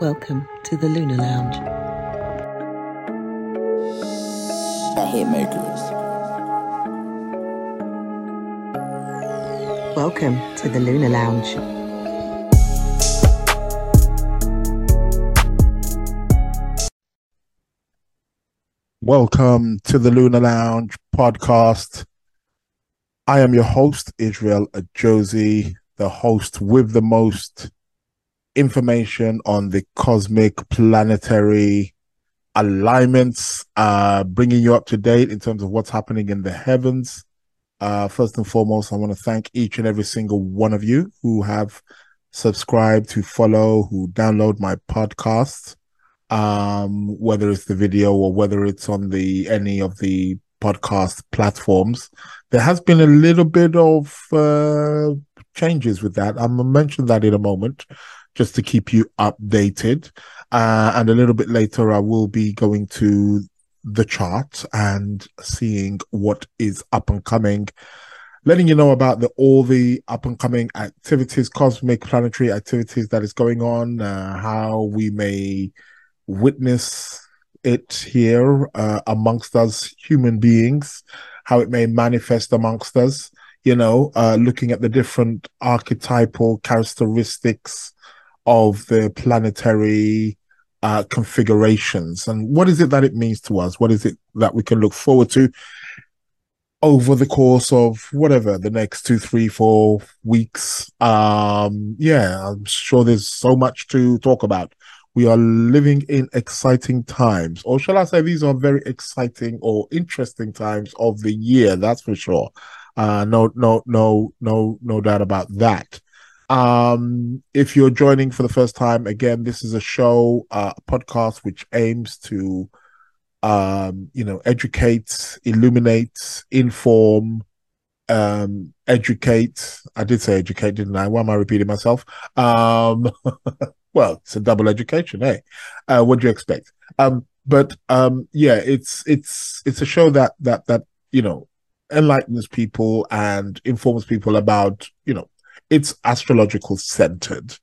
Welcome to the Lunar Lounge. I hit Mercury's. Welcome to the Lunar Lounge. Welcome to the Lunar Lounge podcast. I am your host, Israel Josie, the host with the most information on the cosmic planetary alignments, uh, bringing you up to date in terms of what's happening in the heavens. Uh, first and foremost, I want to thank each and every single one of you who have subscribed, who follow, who download my podcast um, whether it's the video or whether it's on the any of the podcast platforms. There has been a little bit of uh, changes with that. I'm gonna mention that in a moment, just to keep you updated. Uh, and a little bit later, I will be going to the chart and seeing what is up and coming letting you know about the all the up and coming activities, cosmic planetary activities that is going on, uh, how we may witness it here uh, amongst us human beings, how it may manifest amongst us, you know, uh, looking at the different archetypal characteristics of the planetary uh, configurations and what is it that it means to us? What is it that we can look forward to over the course of whatever the next two, three, four weeks? Um, yeah, I'm sure there's so much to talk about we are living in exciting times, or shall I say, these are very exciting or interesting times of the year. That's for sure. Uh, no, no, no, no, no doubt about that. Um, if you're joining for the first time, again, this is a show, uh, a podcast which aims to, um, you know, educate, illuminate, inform, um, educate. I did say educate, didn't I? Why am I repeating myself? Um, well, it's a double education, eh? Uh, what do you expect? Um, but um, yeah, it's it's it's a show that that that you know enlightens people and informs people about you know it's astrological centered.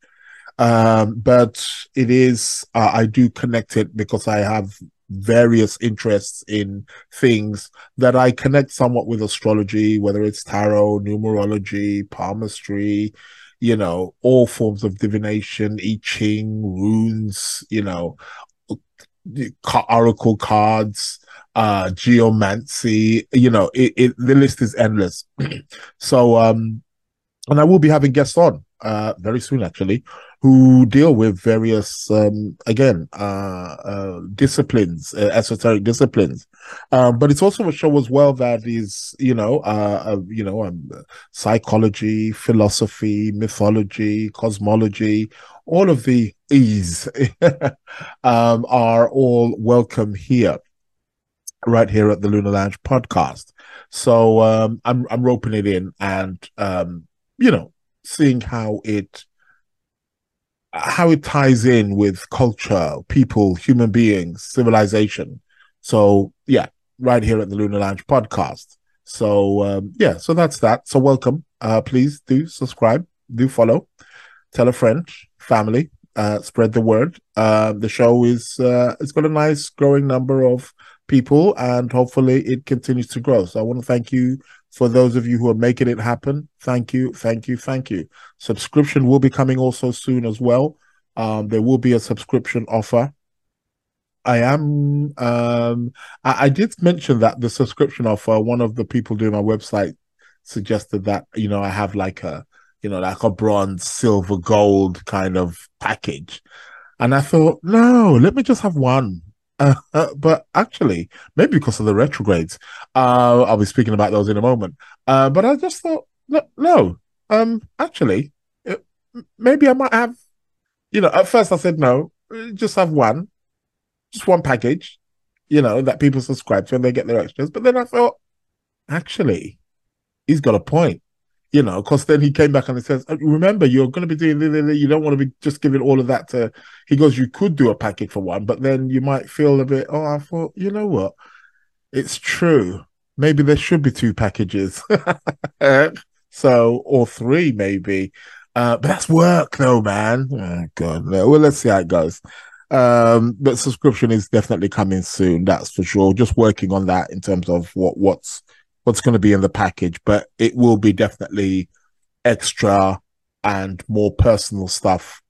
Um, but it is uh, I do connect it because I have various interests in things that I connect somewhat with astrology, whether it's tarot, numerology, palmistry, you know, all forms of divination, I Ching, runes, you know, oracle cards, uh, geomancy, you know, it, it the list is endless. so, um, and I will be having guests on, uh, very soon actually, who deal with various, um, again, uh, uh disciplines, uh, esoteric disciplines. Um, but it's also a show as well that is, you know, uh, uh you know, um, psychology, philosophy, mythology, cosmology, all of the E's um, are all welcome here, right here at the Lunar Lounge podcast. So um, I'm I'm roping it in, and um, you know, seeing how it how it ties in with culture, people, human beings, civilization. So yeah, right here at the Lunar Lounge podcast. So um, yeah, so that's that. So welcome. Uh, please do subscribe, do follow, tell a friend, family, uh, spread the word. Uh, the show is uh, it's got a nice growing number of people, and hopefully it continues to grow. So I want to thank you for those of you who are making it happen. Thank you, thank you, thank you. Subscription will be coming also soon as well. Um, there will be a subscription offer. I am. Um, I, I did mention that the subscription offer. One of the people doing my website suggested that you know I have like a you know like a bronze, silver, gold kind of package, and I thought no, let me just have one. Uh, but actually, maybe because of the retrogrades, uh, I'll be speaking about those in a moment. Uh, but I just thought, no, no um, actually, it, maybe I might have. You know, at first I said no, just have one, just one package. You know that people subscribe to and they get their extras. But then I thought, actually, he's got a point you know, because then he came back and he says, uh, remember, you're going to be doing, you don't want to be just giving all of that to, he goes, you could do a package for one, but then you might feel a bit, oh, I thought, you know what? It's true. Maybe there should be two packages. so, or three, maybe. Uh, but that's work though, man. Oh, God. Well, let's see how it goes. Um, but subscription is definitely coming soon. That's for sure. Just working on that in terms of what what's what's going to be in the package, but it will be definitely extra and more personal stuff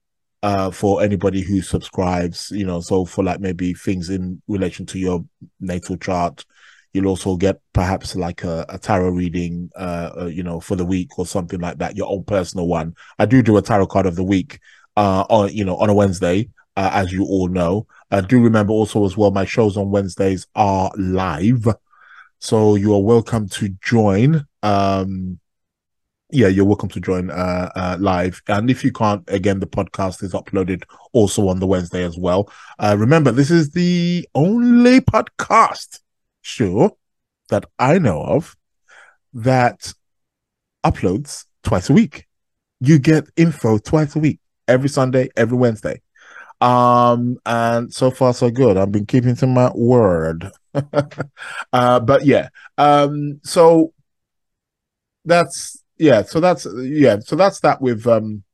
uh, for anybody who subscribes. You know, so for like maybe things in relation to your natal chart, you'll also get perhaps like a, a tarot reading, uh, uh, you know, for the week or something like that. Your own personal one. I do do a tarot card of the week, uh, on you know on a Wednesday uh, as you all know. Uh, do remember also as well, my shows on Wednesdays are live. So you are welcome to join. Um, yeah, you're welcome to join uh, uh, live. And if you can't, again, the podcast is uploaded also on the Wednesday as well. Uh, remember, this is the only podcast, sure, that I know of that uploads twice a week. You get info twice a week, every Sunday, every Wednesday. Um, and so far so good. I've been keeping to my word. uh, but yeah. Um, so that's yeah, so that's yeah, so that's that with um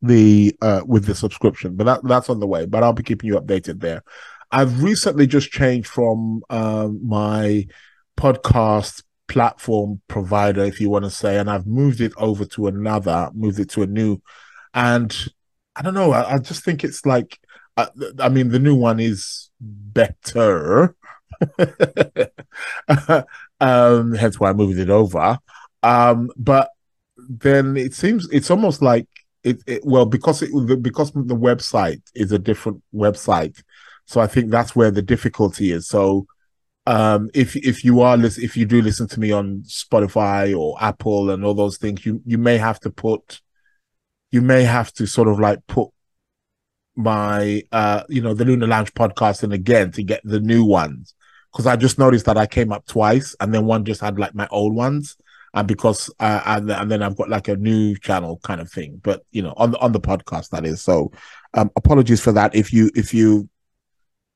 the uh with the subscription, but that that's on the way. But I'll be keeping you updated there. I've recently just changed from um my podcast platform provider, if you want to say, and I've moved it over to another, moved it to a new, and I don't know. I, I just think it's like, uh, I mean, the new one is better. um, hence why I moved it over. Um, but then it seems it's almost like it, it well because it because the website is a different website, so I think that's where the difficulty is. So um if if you are if you do listen to me on Spotify or Apple and all those things, you you may have to put you may have to sort of like put my uh you know the Lunar Lounge podcast in again to get the new ones. Because I just noticed that I came up twice and then one just had like my old ones. And because uh, and, and then I've got like a new channel kind of thing. But you know on the on the podcast that is. So um apologies for that if you if you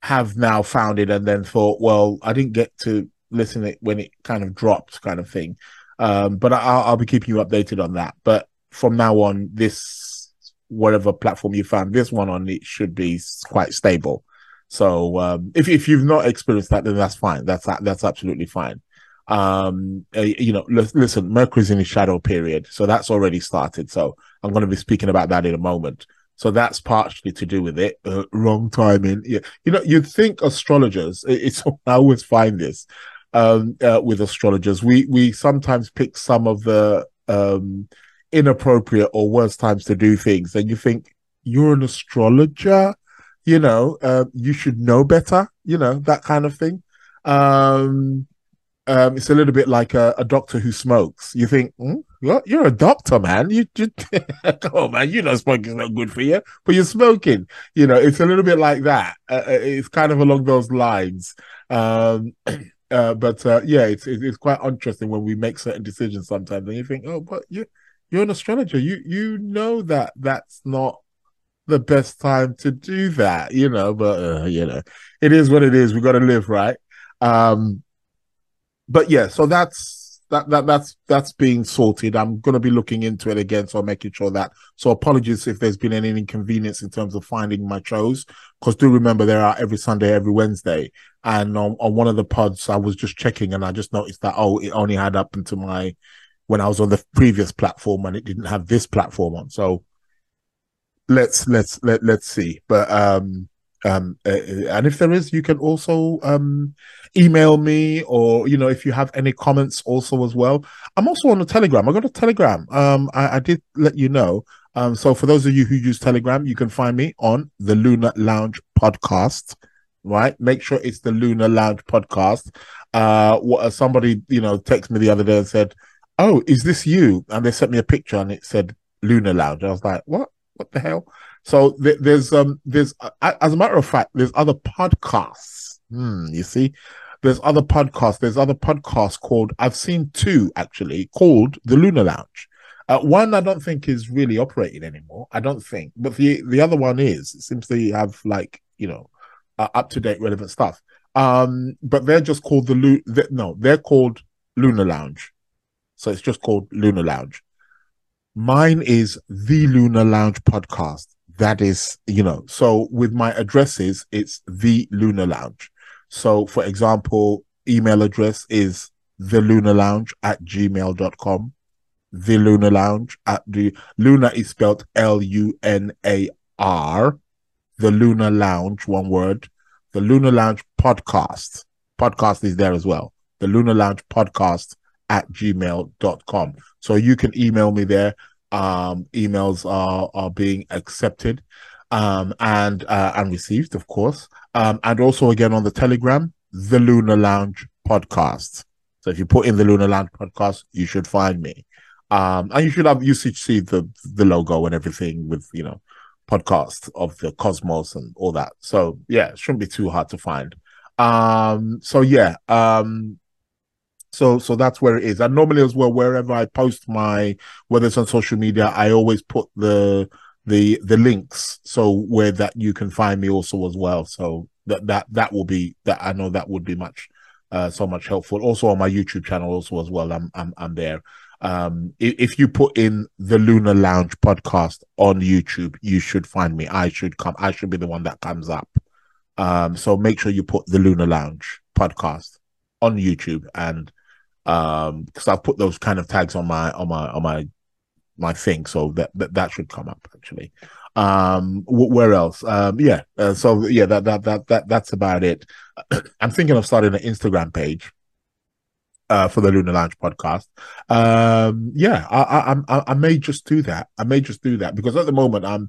have now found it and then thought well I didn't get to listen it when it kind of dropped kind of thing. Um but I'll, I'll be keeping you updated on that. But from now on, this whatever platform you found this one on, it should be quite stable. So um, if if you've not experienced that, then that's fine. That's that's absolutely fine. Um, uh, you know, l- listen, Mercury's in a shadow period, so that's already started. So I'm going to be speaking about that in a moment. So that's partially to do with it. Uh, wrong timing. Yeah, you know, you'd think astrologers. It's I always find this um, uh, with astrologers. We we sometimes pick some of the um, inappropriate or worse times to do things and you think you're an astrologer you know uh, you should know better you know that kind of thing. Um, um, it's a little bit like a, a doctor who smokes. You think mm, you're, you're, a doctor man. You, you on man you know smoking's not good for you but you're smoking. You know it's a little bit like that. Uh, uh it's kind of along those lines. Um, uh, but uh, yeah it's, it's quite interesting when we make certain decisions sometimes and you think oh but you you're an astrologer. You you know that that's not the best time to do that, you know. But uh, you know, it is what it is. We got to live, right? Um, but yeah, so that's that that that's that's being sorted. I'm going to be looking into it again, so I'm making sure that. So apologies if there's been any inconvenience in terms of finding my shows, because do remember there are every Sunday, every Wednesday, and on, on one of the pods I was just checking and I just noticed that oh, it only had up into my when I was on the previous platform and it didn't have this platform on. So let's let's let let's see. But um um uh, and if there is, you can also um email me or you know if you have any comments also as well. I'm also on the Telegram. I got a Telegram. Um I, I did let you know. Um so for those of you who use Telegram, you can find me on the Lunar Lounge podcast. Right, make sure it's the Lunar Lounge podcast. Uh, what somebody you know texted me the other day and said, oh, is this you? And they sent me a picture and it said Lunar Lounge. I was like, what? What the hell? So th- there's um there's uh, as a matter of fact there's other podcasts. Hmm, you see, there's other podcasts. There's other podcasts called I've seen two actually called the Lunar Lounge. Uh, one I don't think is really operating anymore. I don't think, but the the other one is. It seems to have like you know uh, up to date relevant stuff. Um, but they're just called the Lu. no, they're called Lunar Lounge. So it's just called Lunar Lounge. Mine is the Lunar Lounge podcast. That is, you know, so with my addresses, it's the Lunar Lounge. So, for example, email address is the Lunar Lounge at gmail.com. The Lunar Lounge at the Luna is spelled L U N A R. The Lunar Lounge, one word. The Lunar Lounge podcast. Podcast is there as well. The Lunar Lounge podcast at gmail.com. So you can email me there. Um, emails are, are being accepted um, and uh, and received, of course. Um, and also again on the Telegram, the Lunar Lounge podcast. So if you put in the Lunar Lounge podcast, you should find me. Um, and you should have you should see the the logo and everything with you know podcast of the cosmos and all that. So yeah, it shouldn't be too hard to find. Um, so yeah, um, so so that's where it is. And normally as well, wherever I post my whether it's on social media, I always put the the the links so where that you can find me also as well. So that that that will be that I know that would be much uh so much helpful. Also on my YouTube channel also as well. I'm I'm I'm there. Um if, you put in the Lunar Lounge podcast on YouTube, you should find me. I should come I should be the one that comes up. Um so make sure you put the Lunar Lounge podcast on YouTube and um because I've put those kind of tags on my on my on my my thing so that that, that should come up actually. Um where else? Um yeah uh, so yeah that that that that that's about it. I'm thinking of starting an instagram page uh for the lunar lounge podcast. Um yeah i i i, I may just do that. I may just do that because at the moment i'm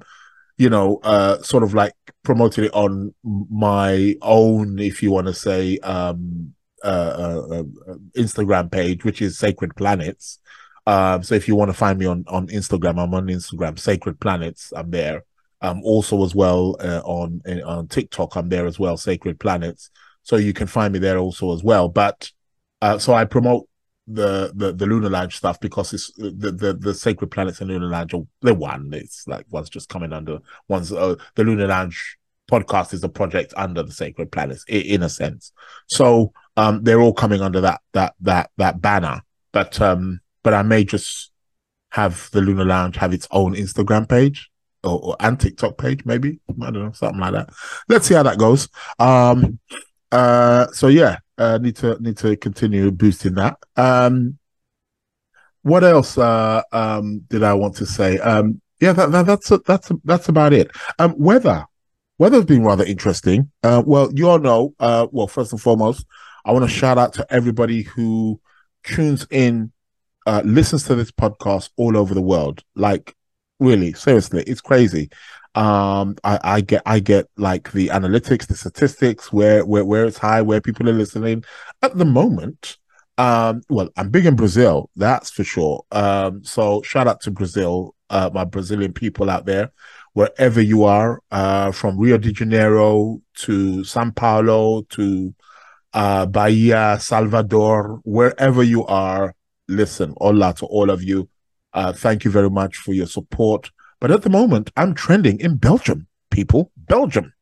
you know uh sort of like promoting it on my own if you want to say um uh, uh, uh, Instagram page, which is Sacred Planets. Um, so if you want to find me on on Instagram, I'm on Instagram, Sacred Planets. I'm there. Um, also as well uh, on on TikTok, I'm there as well, Sacred Planets. So you can find me there also as well. But uh, so I promote the the the Lunar Lounge stuff because it's the the, the Sacred Planets and Lunar Lounge are they're one. It's like one's just coming under one's uh, the Lunar Lounge podcast is a project under the Sacred Planets in a sense. So um, they're all coming under that that that that banner. But um, but I may just have the Lunar Lounge have its own Instagram page or, or and TikTok page, maybe I don't know something like that. Let's see how that goes. Um, uh, so yeah, uh, need to need to continue boosting that. Um, what else uh, um, did I want to say? Um, yeah, that, that, that's that's that's about it. Um, weather weather's been rather interesting. Uh, well, you all know. Uh, well, first and foremost, I want to shout out to everybody who tunes in, uh, listens to this podcast all over the world. Like, really, seriously, it's crazy. Um, I, I get, I get like the analytics, the statistics, where, where, where it's high, where people are listening. At the moment, um, well, I'm big in Brazil, that's for sure. Um, so shout out to Brazil, uh, my Brazilian people out there, wherever you are, uh, from Rio de Janeiro to Sao Paulo to uh, Bahia, Salvador, wherever you are, listen, hola to all of you. Uh, thank you very much for your support. But at the moment, I'm trending in Belgium, people. Belgium.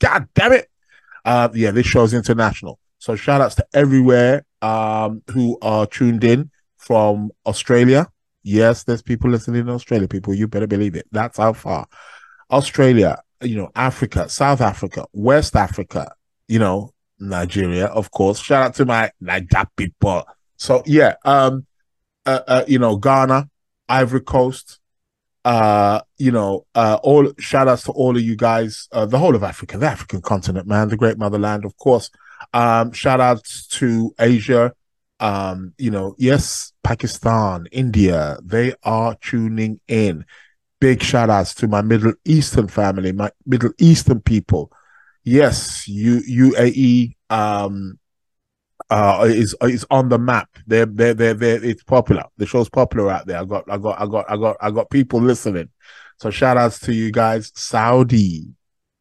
God damn it. Uh, yeah, this show is international. So shout outs to everywhere um, who are tuned in from Australia. Yes, there's people listening in Australia, people. You better believe it. That's how far. Australia, you know, Africa, South Africa, West Africa, you know, Nigeria, of course. Shout out to my Niger people. So yeah, um, uh, uh, you know, Ghana, Ivory Coast, uh, you know, uh, all shout outs to all of you guys, uh, the whole of Africa, the African continent, man, the great motherland, of course. Um, shout outs to Asia, um, you know, yes, Pakistan, India, they are tuning in. Big shout outs to my Middle Eastern family, my Middle Eastern people yes, U, UAE um, uh, is is on the map. They're they're they're, they're it's popular. The show's popular out there. I got I got I got I got I got people listening. So shout outs to you guys, Saudi,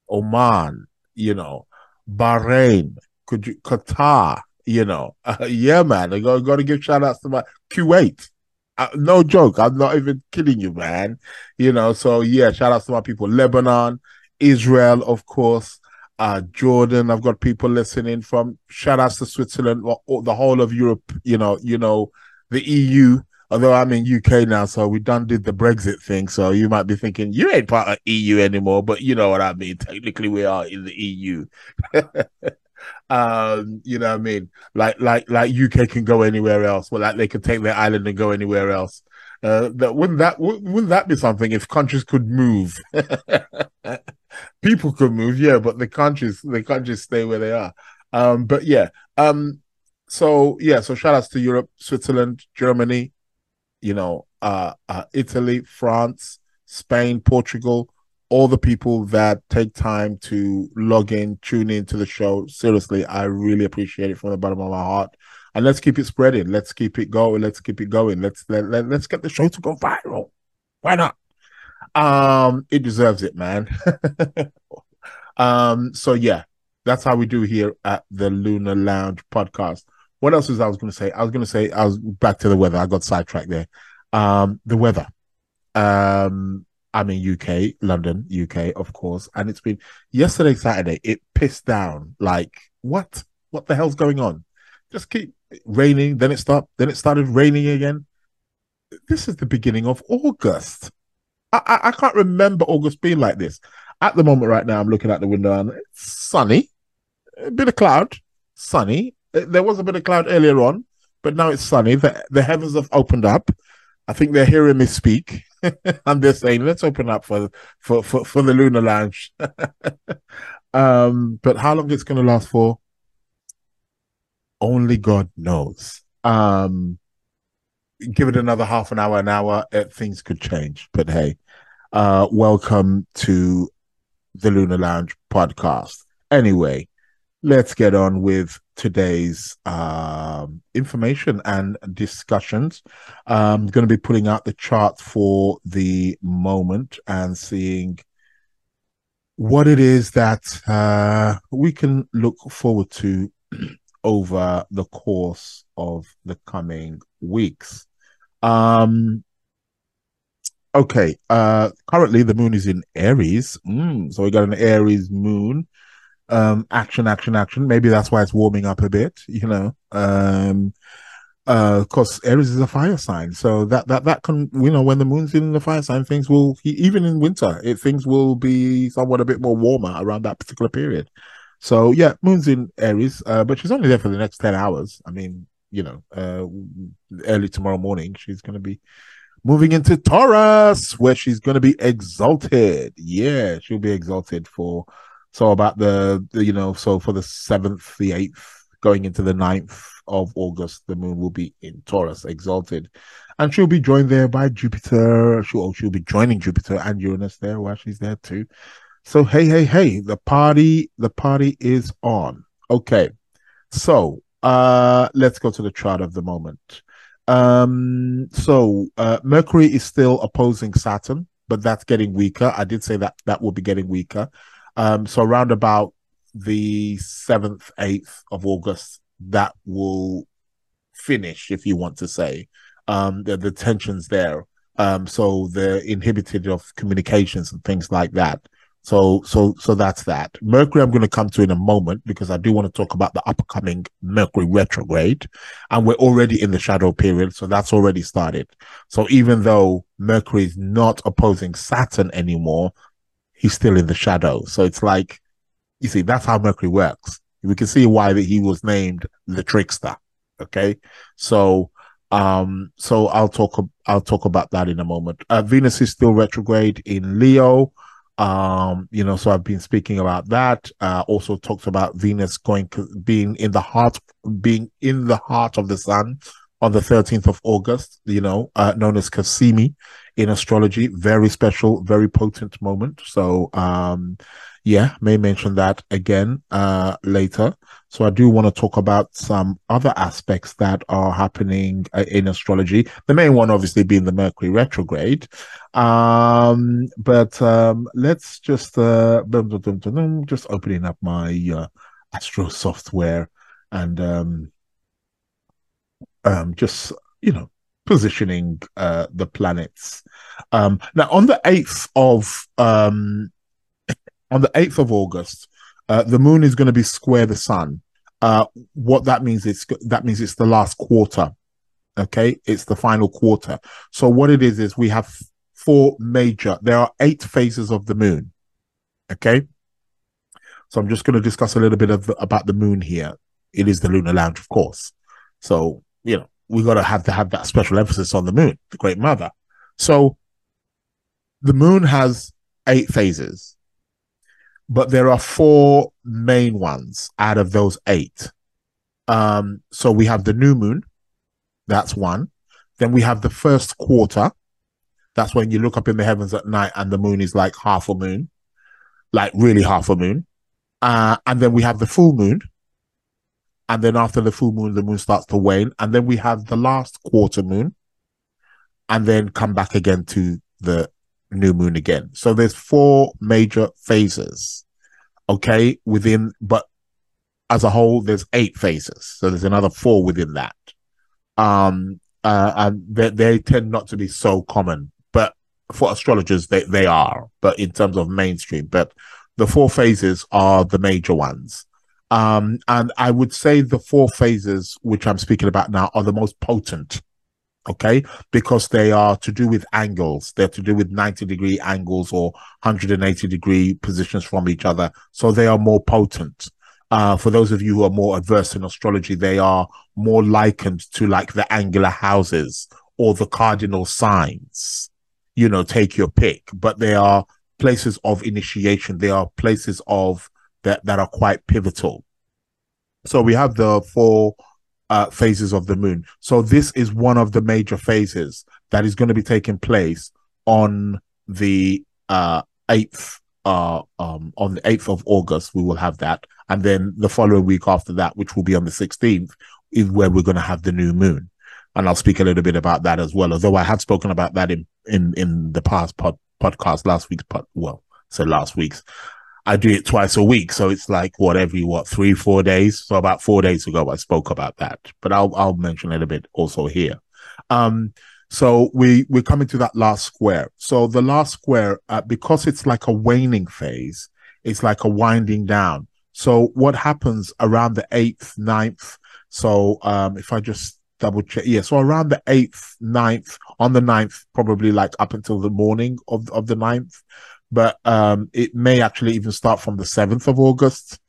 Oman, you know, Bahrain, could you Qatar, you know, uh, yeah, man. I got got to give shout outs to my Kuwait. Uh, no joke, I'm not even kidding you, man. You know, so yeah, shout outs to my people, Lebanon, Israel, of course, uh, Jordan. I've got people listening from shout outs to Switzerland, the whole of Europe, you know, you know, the EU, Although I'm in UK now, so we done did the Brexit thing. So you might be thinking you ain't part of EU anymore, but you know what I mean. Technically, we are in the EU. um, you know what I mean? Like like like UK can go anywhere else. Well, like they can take their island and go anywhere else. Uh, that wouldn't that wouldn't that be something if countries could move? People could move, yeah, but the countries they can't just stay where they are. Um, but yeah, um, so yeah, so shout outs to Europe, Switzerland, Germany, you know, uh, uh, Italy, France, Spain, Portugal, all the people that take time to log in, tune in to the show. Seriously, I really appreciate it from the bottom of my heart. And let's keep it spreading. Let's keep it going. Let's keep it going. Let's let, let, let's get the show to go viral. Why not? Um, it deserves it, man. um, so yeah, that's how we do here at the Lunar Lounge podcast. What else was I was going to say? I was going to say I was back to the weather. I got sidetracked there. Um, the weather. Um, I'm in UK, London, UK, of course, and it's been yesterday, Saturday. It pissed down. Like what? What the hell's going on? Just keep raining. Then it stopped. Then it started raining again. This is the beginning of August. I, I, can't remember August being like this. At the moment, right now, I'm looking out the window and it's sunny, a bit of cloud, sunny. There was a bit of cloud earlier on, but now it's sunny. The, the heavens have opened up. I think they're hearing me speak. and they're saying, let's open up for for for, for the lunar lounge. um, but how long it's gonna last for? Only God knows. Um give it another half an hour, an hour, uh, things could change. But hey, uh welcome to the Lunar Lounge podcast. Anyway, let's get on with today's um, information and discussions. I'm going to be putting out the chart for the moment and seeing what it is that uh, we can look forward to over the course of the coming weeks. Um, okay, uh, currently the moon is in Aries, mm, so we got an Aries moon. Um action action action. Maybe that's why it's warming up a bit you know. Um uh of course aries is a fire sign. So that that that can you know when the moon's in the fire sign things will even in winter it things will be somewhat a bit more warmer around that particular period. So yeah moon's in aries uh, but she's only there for the next 10 hours. I mean you know uh early tomorrow morning she's going to be moving into taurus where she's going to be exalted yeah she'll be exalted for so about the, the, you know, so for the seventh, the eighth, going into the ninth of August, the moon will be in Taurus, exalted, and she'll be joined there by Jupiter. She'll she'll be joining Jupiter and Uranus there while she's there too. So hey, hey, hey, the party, the party is on. Okay, so uh, let's go to the chart of the moment. Um, so uh, Mercury is still opposing Saturn, but that's getting weaker. I did say that that will be getting weaker. Um, so around about the seventh, eighth of August, that will finish, if you want to say. Um, the, the tensions there. Um, so they're inhibited of communications and things like that. So, so, so that's that. Mercury, I'm going to come to in a moment because I do want to talk about the upcoming Mercury retrograde, and we're already in the shadow period, so that's already started. So even though Mercury is not opposing Saturn anymore, he's still in the shadow. So it's like, you see, that's how Mercury works. We can see why he was named the trickster. Okay. So, um, so I'll talk, I'll talk about that in a moment. Uh, Venus is still retrograde in Leo. Um, you know, so I've been speaking about that. Uh, also talked about Venus going, being in the heart, being in the heart of the sun on the 13th of August, you know, uh, known as Cazimi in astrology. Very special, very potent moment. So, um, yeah, may mention that again uh, later. So I do want to talk about some other aspects that are happening uh, in astrology. The main one, obviously, being the Mercury retrograde. Um, but um, let's just uh, just opening up my uh, Astro software and um, um, just you know positioning uh, the planets. Um, now, on the eighth of um, on the eighth of August, uh, the moon is going to be square the sun. Uh, what that means is that means it's the last quarter Okay, it's the final quarter. So what it is is we have four major. There are eight phases of the moon. Okay, so I'm just going to discuss a little bit of about the moon here. It is the lunar lounge, of course. So you know we got to have to have that special emphasis on the moon, the Great Mother. So the moon has eight phases, but there are four main ones out of those eight. Um, so we have the new moon, that's one. Then we have the first quarter. That's when you look up in the heavens at night and the moon is like half a moon, like really half a moon. Uh, and then we have the full moon. And then after the full moon, the moon starts to wane. And then we have the last quarter moon. And then come back again to the new moon again. So there's four major phases. Okay. Within, but as a whole, there's eight phases. So there's another four within that um, uh, and they, they tend not to be so common. But for astrologers, they, they are, but in terms of mainstream, but the four phases are the major ones. Um, and I would say the four phases, which I'm speaking about now, are the most potent. Okay. Because they are to do with angles. They're to do with 90 degree angles or 180 degree positions from each other. So they are more potent. Uh, for those of you who are more adverse in astrology, they are more likened to like the angular houses or the cardinal signs. You know, take your pick, but they are places of initiation. They are places of that that are quite pivotal. So we have the four uh, phases of the moon. So this is one of the major phases that is going to be taking place on the uh, eighth uh, um, on the 8th of August, we will have that. And then the following week after that, which will be on the 16th, is where we're going to have the new moon. And I'll speak a little bit about that as well. Although I have spoken about that in, in, in the past pod, podcast, last week's pod, well, so last week's. I do it twice a week. So it's like what every, what, three, four days. So about four days ago, I spoke about that, but I'll, I'll mention it a bit also here. Um, so we, we're coming to that last square. So the last square, uh, because it's like a waning phase, it's like a winding down. So what happens around the eighth, ninth? So um, if I just double check, yeah. So around the eighth, ninth, on the ninth, probably like up until the morning of of the ninth, but um, it may actually even start from the seventh of August.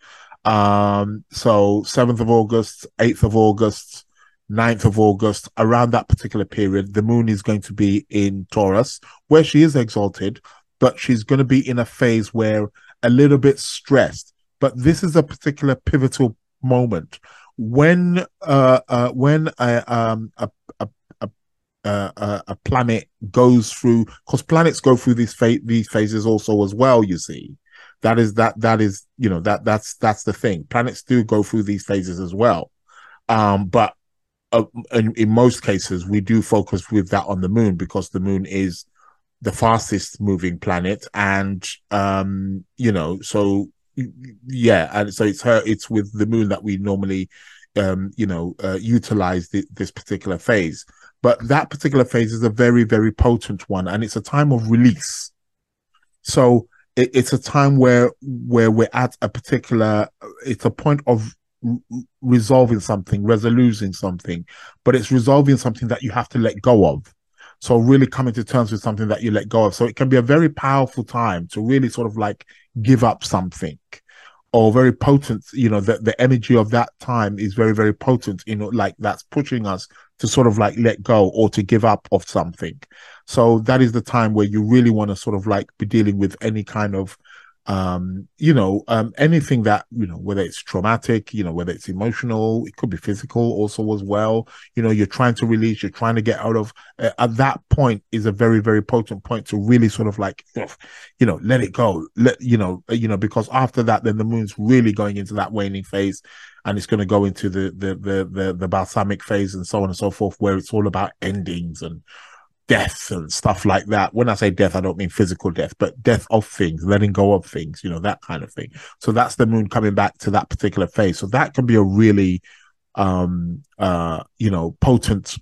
Um, so seventh of August, eighth of August, 9th of August, around that particular period, the moon is going to be in Taurus, where she is exalted, but she's going to be in a phase where a little bit stressed but this is a particular pivotal moment when uh, uh, when a, um, a, a, a, a planet goes through because planets go through these fa- these phases also as well you see. That is that that is you know that that's that's the thing. Planets do go through these phases as well. Um but uh, in, in most cases we do focus with that on the moon because the moon is the fastest moving planet and um you know so yeah and so it's her it's with the moon that we normally um you know uh, utilize the, this particular phase but that particular phase is a very very potent one and it's a time of release so it, it's a time where where we're at a particular it's a point of resolving something resolving something but it's resolving something that you have to let go of so really coming to terms with something that you let go of. So it can be a very powerful time to really sort of like give up something or very potent, you know, the, the energy of that time is very, very potent, you know, like that's pushing us to sort of like let go or to give up of something. So that is the time where you really want to sort of like be dealing with any kind of um you know um anything that you know whether it's traumatic you know whether it's emotional it could be physical also as well. You know you're trying to release you're trying to get out of uh, at that point is a very very potent point to really sort of like you know let it go. Let you know uh, you know because after that then the moon's really going into that waning phase and it's going to go into the the the the, the balsamic phase and so on and so forth where it's all about endings and death and stuff like that. When I say death, I don't mean physical death, but death of things, letting go of things, you know, that kind of thing. So that's the moon coming back to that particular phase. So that can be a really, um, uh, you know, potent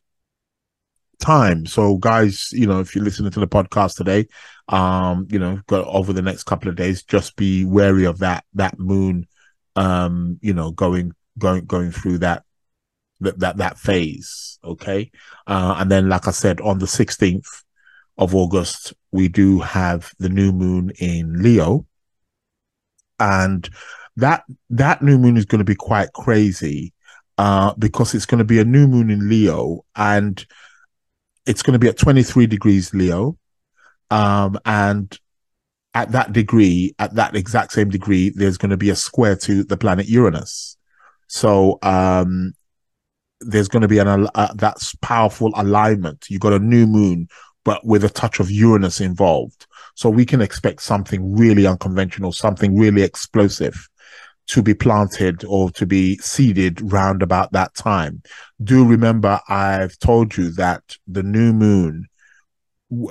time. So guys, you know, if you're listening to the podcast today, um, you know, got over the next couple of days, just be wary of that, that moon, um, you know, going, going, going through that that that that phase. Okay, uh, and then like I said, on the sixteenth of August, we do have the new moon in Leo, and that that new moon is going to be quite crazy uh, because it's going to be a new moon in Leo, and it's going to be at twenty three degrees Leo, um, and at that degree, at that exact same degree, there's going to be a square to the planet Uranus. So um, there's going to be an uh, that's powerful alignment. You got a new moon, but with a touch of Uranus involved. So we can expect something really unconventional, something really explosive to be planted or to be seeded round about that time. Do remember I've told you that the new moon,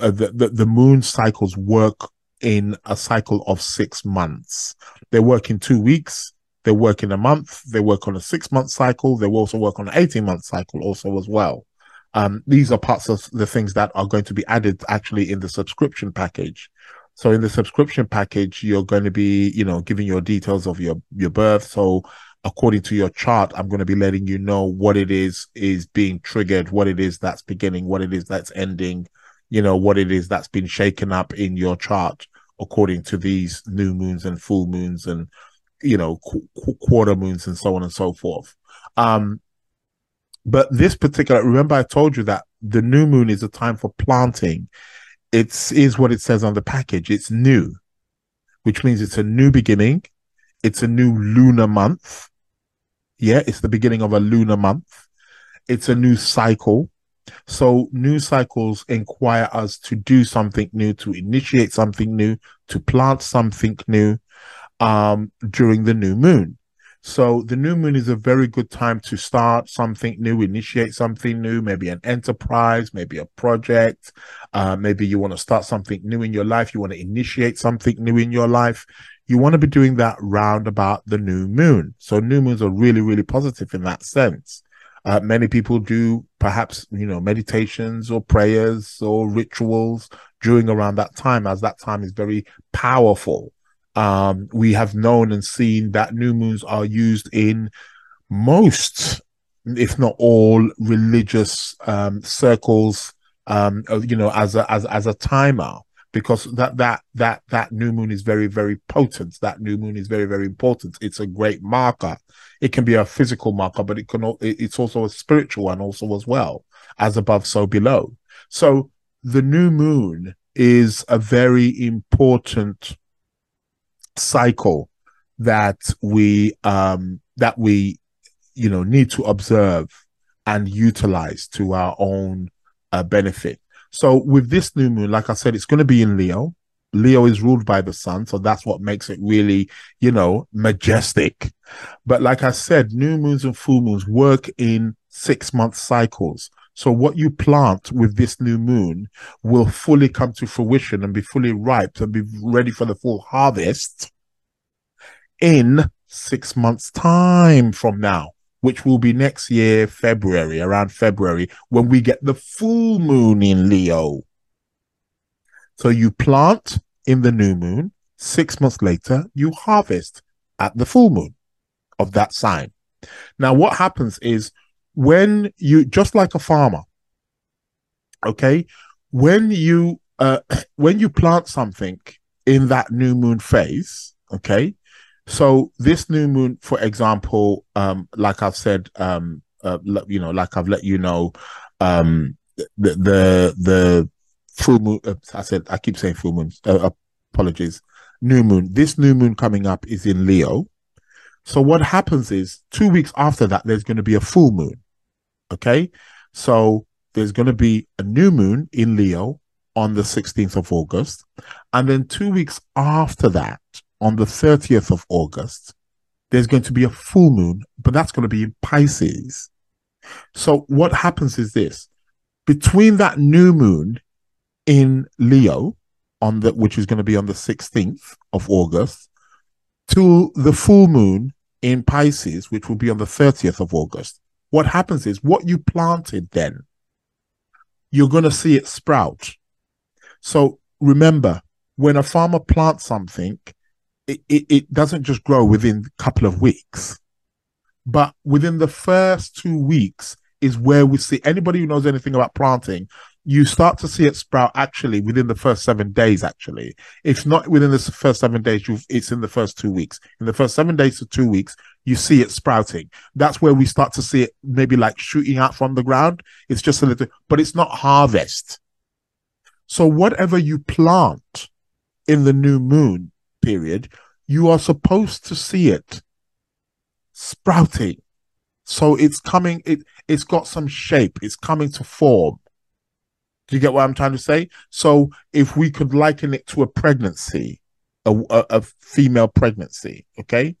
uh, the, the, the moon cycles work in a cycle of six months. They work in two weeks, they work in a month, they work on a six month cycle, they will also work on an 18 month cycle also as well. Um, these are parts of the things that are going to be added actually in the subscription package. So in the subscription package, you're going to be, you know, giving your details of your, your birth. So according to your chart, I'm going to be letting you know what it is is being triggered, what it is that's beginning, what it is that's ending, you know, what it is that's been shaken up in your chart according to these new moons and full moons and you know qu- quarter moons and so on and so forth. Um but this particular remember i told you that the new moon is a time for planting. It's is what it says on the package. It's new which means it's a new beginning. It's a new lunar month. Yeah it's the beginning of a lunar month. It's a new cycle. So new cycles inquire us to do something new, to initiate something new, to plant something new um, during the new moon. So the new moon is a very good time to start something new, initiate something new, maybe an enterprise, maybe a project. Uh, maybe you want to start something new in your life. You want to initiate something new in your life. You want to be doing that round about the new moon. So new moons are really, really positive in that sense. Uh, many people do perhaps, you know, meditations or prayers or rituals during around that time, as that time is very powerful. Um, we have known and seen that new moons are used in most, if not all, religious um, circles. Um, you know, as a as as a timer because that that that that new moon is very very potent. That new moon is very very important. It's a great marker. It can be a physical marker but it can it's also a spiritual one also as well as above so below. So the new moon is a very important cycle that we um that we you know need to observe and utilize to our own uh, benefit so with this new moon, like I said, it's going to be in Leo. Leo is ruled by the sun, so that's what makes it really, you know, majestic. But like I said, new moons and full moons work in six month cycles. So what you plant with this new moon will fully come to fruition and be fully ripe and be ready for the full harvest in six months time from now which will be next year, February, around February, when we get the full moon in Leo. So you plant in the new moon, six months later, you harvest at the full moon of that sign. Now, what happens is when you, just like a farmer, okay, when you, uh, when you plant something in that new moon phase, okay, so this new moon, for example, um, like I've said, um, uh, you know, like I've let you know, um, the the the full moon. Uh, I said I keep saying full moon. Uh, apologies. New moon. This new moon coming up is in Leo. So what happens is two weeks after that, there's going to be a full moon. Okay, so there's going to be a new moon in Leo on the 16th of August, and then two weeks after that, on the 30th of August, there's going to be a full moon, but that's going to be in Pisces. So what happens is this between that new moon in Leo on the which is going to be on the 16th of August to the full moon in Pisces, which will be on the 30th of August. What happens is what you planted then, you're going to see it sprout. So remember, when a farmer plants something, it, it, it doesn't just grow within a couple of weeks. But within the first two weeks is where we see anybody who knows anything about planting, you start to see it sprout actually within the first seven days. Actually, it's not within the first seven days. It's in the first two weeks. In the first seven days to two weeks, you see it sprouting. That's where we start to see it maybe like shooting out from the ground. It's just a little, but it's not harvest. So whatever you plant in the new moon period, you are supposed to see it sprouting. So it's coming, it, it's got some shape. It's coming to form. Do you get what I'm trying to say? So if we could liken it to a pregnancy, a, a, a female pregnancy, okay?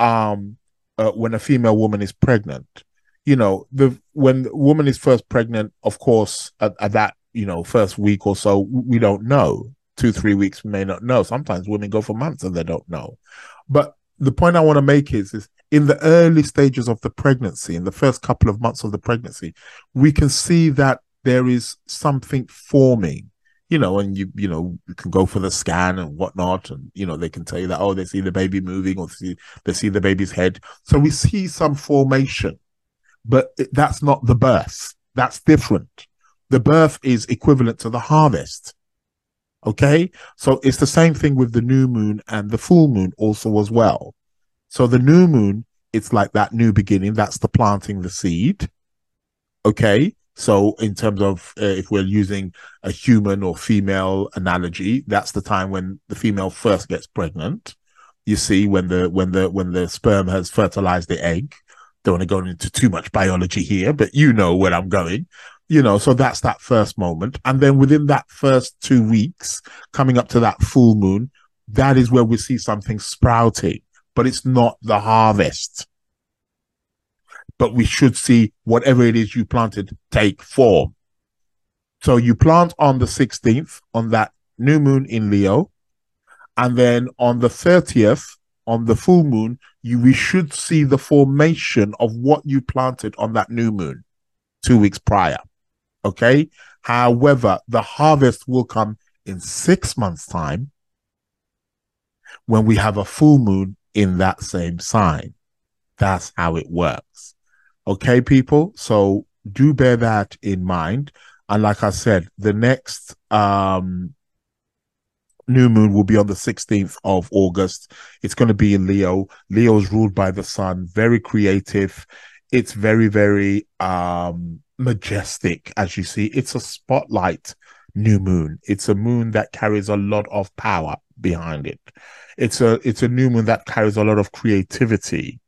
Um, uh, when a female woman is pregnant, you know, the when the woman is first pregnant, of course, at, at that you know first week or so, we don't know. Two, three weeks, we may not know. Sometimes women go for months and they don't know. But the point I want to make is, is in the early stages of the pregnancy, in the first couple of months of the pregnancy, we can see that there is something forming you know, and you you know you can go for the scan and whatnot, and you know they can tell you that oh they see the baby moving or see they see the baby's head. So we see some formation, but that's not the birth. That's different. The birth is equivalent to the harvest. Okay, so it's the same thing with the new moon and the full moon also as well. So the new moon, it's like that new beginning. That's the planting the seed. Okay, so, in terms of uh, if we're using a human or female analogy, that's the time when the female first gets pregnant. You see, when the when the when the sperm has fertilized the egg. Don't want to go into too much biology here, but you know where I'm going. You know, so that's that first moment, and then within that first two weeks, coming up to that full moon, that is where we see something sprouting, but it's not the harvest but we should see whatever it is you planted take form. So you plant on the 16th on that new moon in Leo. And then on the 30th, on the full moon, you we should see the formation of what you planted on that new moon two weeks prior. Okay. However, the harvest will come in six months' time when we have a full moon in that same sign. That's how it works. Okay, people. So do bear that in mind. And like I said, the next um new moon will be on the 16th of August. It's going to be in Leo. Leo's ruled by the sun, very creative. It's very, very um majestic, as you see. It's a spotlight new moon. It's a moon that carries a lot of power behind it. It's a it's a new moon that carries a lot of creativity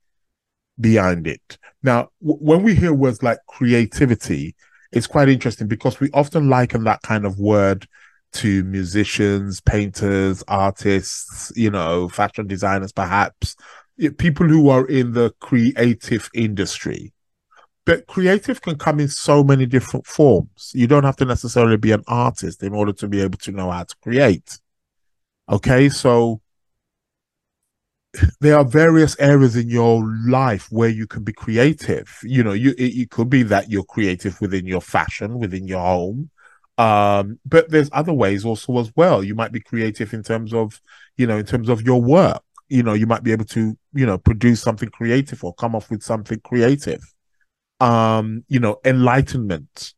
behind it. Now, w- when we hear words like creativity, it's quite interesting because we often liken that kind of word to musicians, painters, artists, you know, fashion designers, perhaps people who are in the creative industry. But creative can come in so many different forms. You don't have to necessarily be an artist in order to be able to know how to create. Okay, so there are various areas in your life where you can be creative. You know, you it, it could be that you're creative within your fashion, within your home. Um, but there's other ways also as well. You might be creative in terms of, you know, in terms of your work. You know, you might be able to, you know, produce something creative or come up with something creative. Um, you know, enlightenment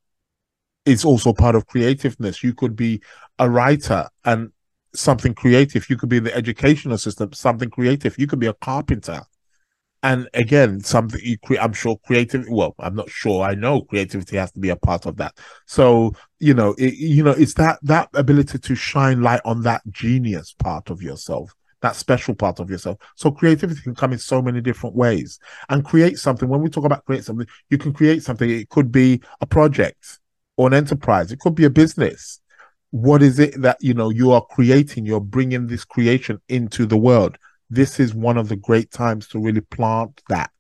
is also part of creativeness. You could be a writer and something creative. You could be in the educational system, something creative. You could be a carpenter. And again, something you create, I'm sure creative. Well, I'm not sure. I know creativity has to be a part of that. So, you know, it, you know, it's that, that ability to shine light on that genius part of yourself, that special part of yourself. So creativity can come in so many different ways and create something. When we talk about create something, you can create something. It could be a project or an enterprise. It could be a business what is it that you know you are creating? You're bringing this creation into the world. This is one of the great times to really plant that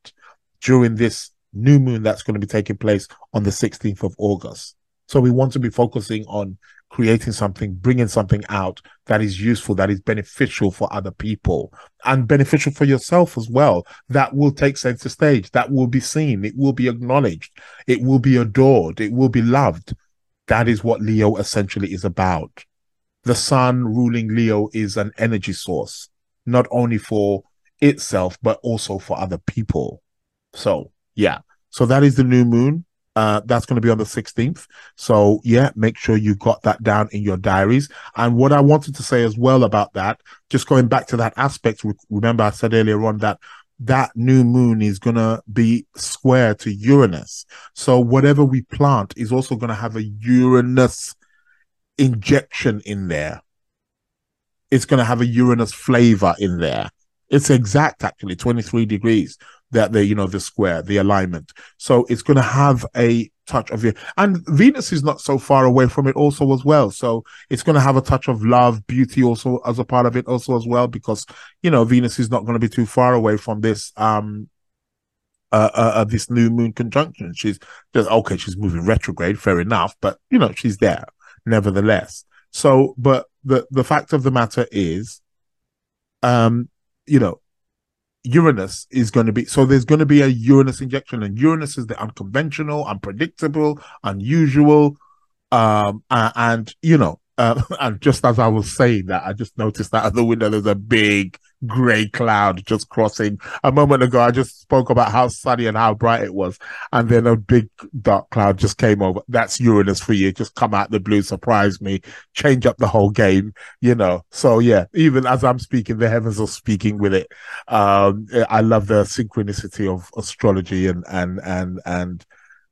during this new moon that's going to be taking place on the 16th of august. So we want to be focusing on creating something bringing something out that is useful that is beneficial for other people and beneficial for yourself as well that will take center stage that will be seen it will be acknowledged it will be adored it will be loved that is what Leo essentially is about. The sun ruling Leo is an energy source, not only for itself, but also for other people. So yeah, so that is the new moon. Uh, that's going to be on the 16th. So yeah, make sure you got that down in your diaries. And what I wanted to say as well about that, just going back to that aspect, remember I said earlier on that that new moon is going to be square to Uranus. So whatever we plant is also going to have a Uranus injection in there. It's going to have a Uranus flavor in there. It's exact actually 23 degrees that the you know the square the alignment so it's going to have a touch of it and venus is not so far away from it also as well. So it's going to have a touch of love beauty also as a part of it also as well because you know venus is not going to be too far away from this um uh, uh, uh, this new moon conjunction. She's just okay she's moving retrograde fair enough but you know she's there nevertheless. So but the the fact of the matter is um you know Uranus is going to be so there's going to be a Uranus injection, and Uranus is the unconventional, unpredictable, unusual, um, and, and you know, uh, and just as I was saying that, I just noticed that at the window there's a big grey cloud just crossing. A moment ago, I just spoke about how sunny and how bright it was, and then a big dark cloud just came over. That's Uranus for you. Just come out the blue, surprise me, change up the whole game, you know. So yeah, even as I'm speaking, the heavens are speaking with it. Um, I love the synchronicity of astrology and and and and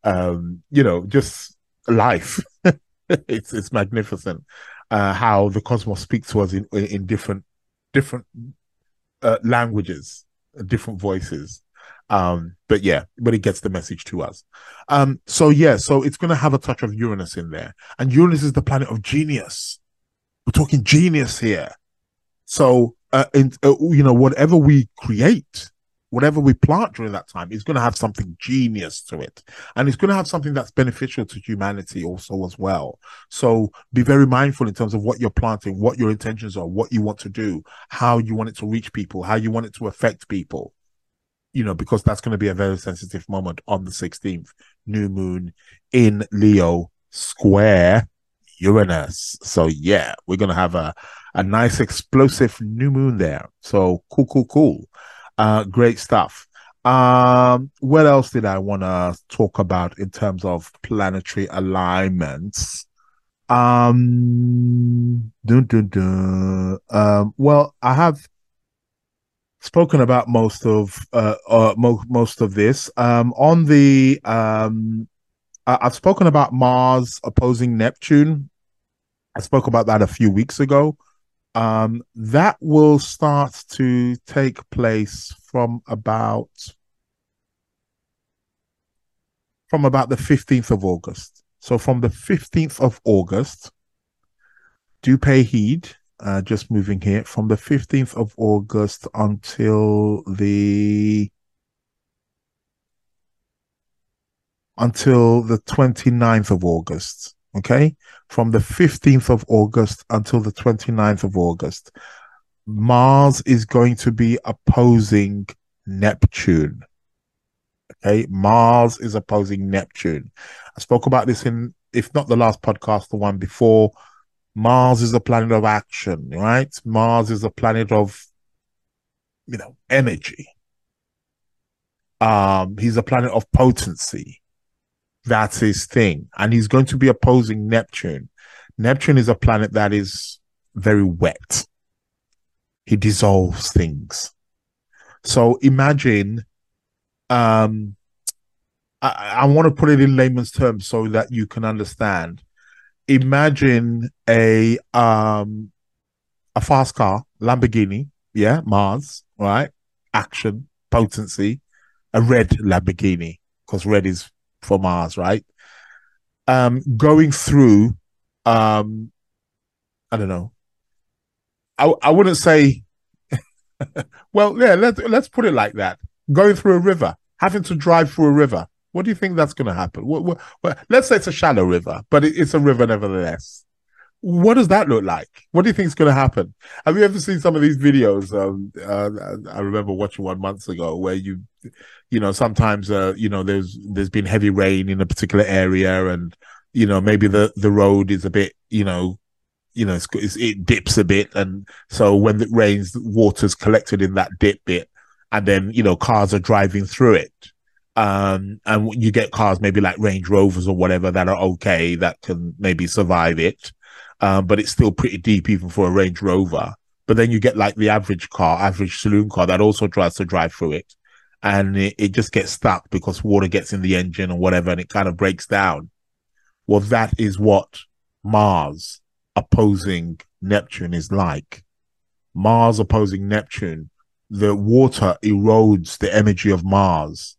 um, you know, just life. it's it's magnificent uh, how the cosmos speaks to us in in different different uh, languages, different voices. Um, but yeah, but it gets the message to us. Um, so yeah, so it's going to have a touch of Uranus in there, and Uranus is the planet of genius. We're talking genius here. So, uh, in, uh, you know, whatever we create, whatever we plant during that time is going to have something genius to it. And it's going to have something that's beneficial to humanity also as well. So be very mindful in terms of what you're planting what your intentions are what you want to do how you want it to reach people how you want it to affect people. You know because that's going to be a very sensitive moment on the 16th new moon in leo square uranus. So yeah we're going to have a a nice explosive new moon there. So cool cool cool uh, great stuff. Um, what else did I want to talk about in terms of planetary alignments? Um, dun, dun, dun. um, well, I have spoken about most of uh, uh mo- most of this. Um, on the um, I- I've spoken about Mars opposing Neptune. I spoke about that a few weeks ago. Um, that will start to take place from about from about the 15th of August. So from the 15th of August, do pay heed. Uh, just moving here from the 15th of August until the until the 29th of August. Okay. From the 15th of August until the 29th of August, Mars is going to be opposing Neptune. Okay. Mars is opposing Neptune. I spoke about this in, if not the last podcast, the one before. Mars is a planet of action, right? Mars is a planet of, you know, energy. Um, he's a planet of potency. That's his thing. And he's going to be opposing Neptune. Neptune is a planet that is very wet. He dissolves things. So imagine, um, I, I want to put it in layman's terms so that you can understand. Imagine a um a fast car, Lamborghini, yeah, Mars, right? Action, potency, a red Lamborghini, because red is for Mars, right? Um, going through, um, I don't know. I I wouldn't say. well, yeah, let's let's put it like that. Going through a river, having to drive through a river. What do you think that's going to happen? What, what, what, let's say it's a shallow river, but it, it's a river nevertheless. What does that look like? What do you think is going to happen? Have you ever seen some of these videos? Um, uh, I remember watching one months ago where you you know, sometimes, uh, you know, there's, there's been heavy rain in a particular area and, you know, maybe the, the road is a bit, you know, you know, it's, it's, it dips a bit. And so when it rains, water's collected in that dip bit. And then, you know, cars are driving through it. Um, and you get cars maybe like Range Rovers or whatever that are okay that can maybe survive it. Um, but it's still pretty deep even for a Range Rover. But then you get like the average car, average saloon car that also tries to drive through it. And it, it just gets stuck because water gets in the engine or whatever and it kind of breaks down. Well, that is what Mars opposing Neptune is like. Mars opposing Neptune, the water erodes the energy of Mars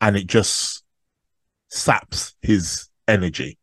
and it just saps his energy.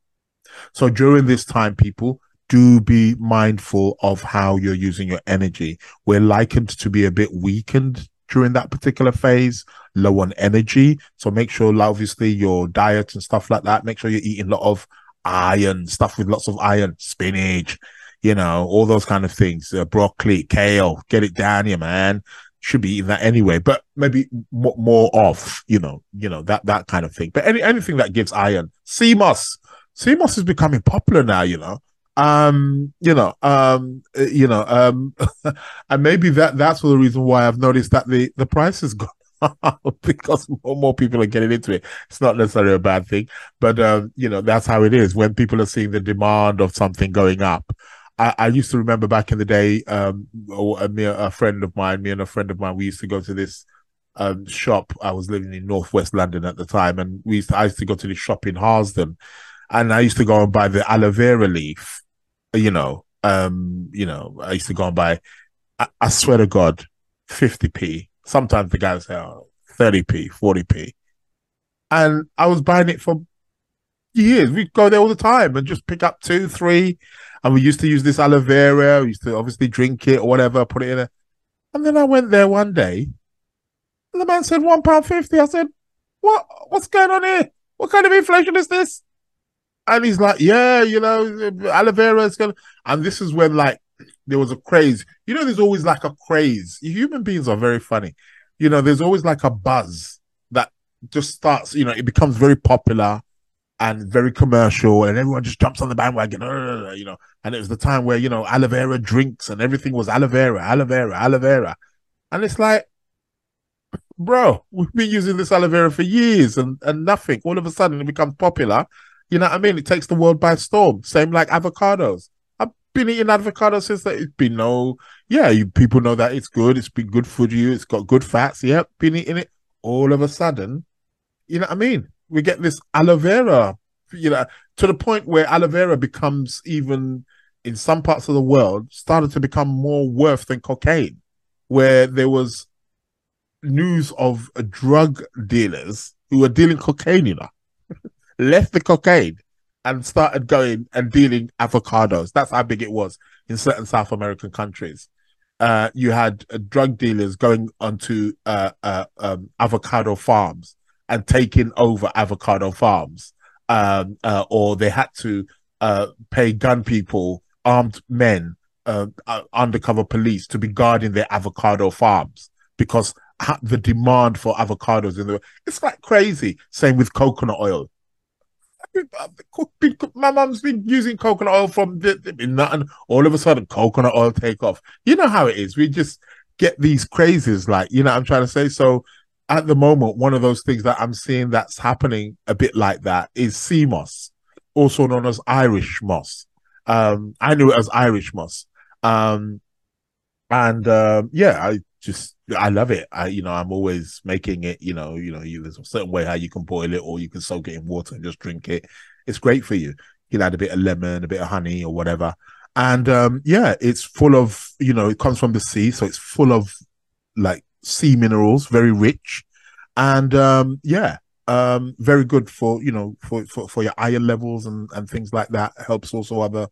So during this time, people do be mindful of how you're using your energy. We're likened to be a bit weakened during that particular phase, low on energy. So make sure, obviously, your diet and stuff like that. Make sure you're eating a lot of iron, stuff with lots of iron, spinach, you know, all those kind of things. Uh, broccoli, kale, get it down here, man. Should be eating that anyway, but maybe more, more off, you know, you know that that kind of thing. But any anything that gives iron, sea moss is becoming popular now. You know, um you know um uh, you know um and maybe that that's the reason why i've noticed that the the price has gone up because more, more people are getting into it. It's not necessarily a bad thing but um you know that's how it is. When people are seeing the demand of something going up I, I used to remember back in the day, um, a, me, a friend of mine, me and a friend of mine, we used to go to this um, shop. I was living in Northwest London at the time, and we used to, I used to go to this shop in Harlesden, and I used to go and buy the aloe vera leaf, you know, um, you know, I used to go and buy, I, I swear to God, 50p. Sometimes the guys say oh, 30p, 40p. And I was buying it for years. We'd go there all the time and just pick up two, three. And we used to use this aloe vera. We used to obviously drink it or whatever, put it in there. And then I went there one day and the man said one pound fifty. I said, What what's going on here? What kind of inflation is this? And he's like, yeah, you know, aloe vera is gonna. And this is when like there was a craze. You know, there's always like a craze. Human beings are very funny. You know, there's always like a buzz that just starts. You know, it becomes very popular and very commercial, and everyone just jumps on the bandwagon. Uh, you know, and it was the time where you know aloe vera drinks and everything was aloe vera, aloe vera, aloe vera, and it's like. Bro, we've been using this aloe vera for years and, and nothing. All of a sudden it becomes popular you know what I mean? It takes the world by storm. Same like avocados. I've been eating avocado since that. It's been no, yeah, you, people know that it's good. It's been good for you. It's got good fats. Yep, been eating it. All of a sudden, you know what I mean? We get this aloe vera, you know, to the point where aloe vera becomes even in some parts of the world started to become more worth than cocaine, where there was news of drug dealers who were dealing cocaine, you know left the cocaine and started going and dealing avocados. That's how big it was in certain South American countries. Uh, you had uh, drug dealers going onto uh, uh um, avocado farms and taking over avocado farms, um, uh, or they had to uh, pay gun people, armed men, undercover police to be guarding their avocado farms because the demand for avocados in the it's like crazy. Same with coconut oil my mum's been using coconut oil from nothing. All of a sudden, coconut oil take off. You know how it is. We just get these crazes, like you know. I'm trying to say. So at the moment, one of those things that I'm seeing that's happening a bit like that is sea moss, also known as Irish moss. Um, I knew it as Irish moss. Um, and um, yeah, I just I love it. I you know I'm always making it. You know you know you, there's a certain way how you can boil it or you can soak it in water and just drink it. It's great for you. You can add a bit of lemon, a bit of honey or whatever. And um, yeah, it's full of you know it comes from the sea, so it's full of like sea minerals, very rich, and um, yeah, um, very good for you know for, for for your iron levels and and things like that. Helps also other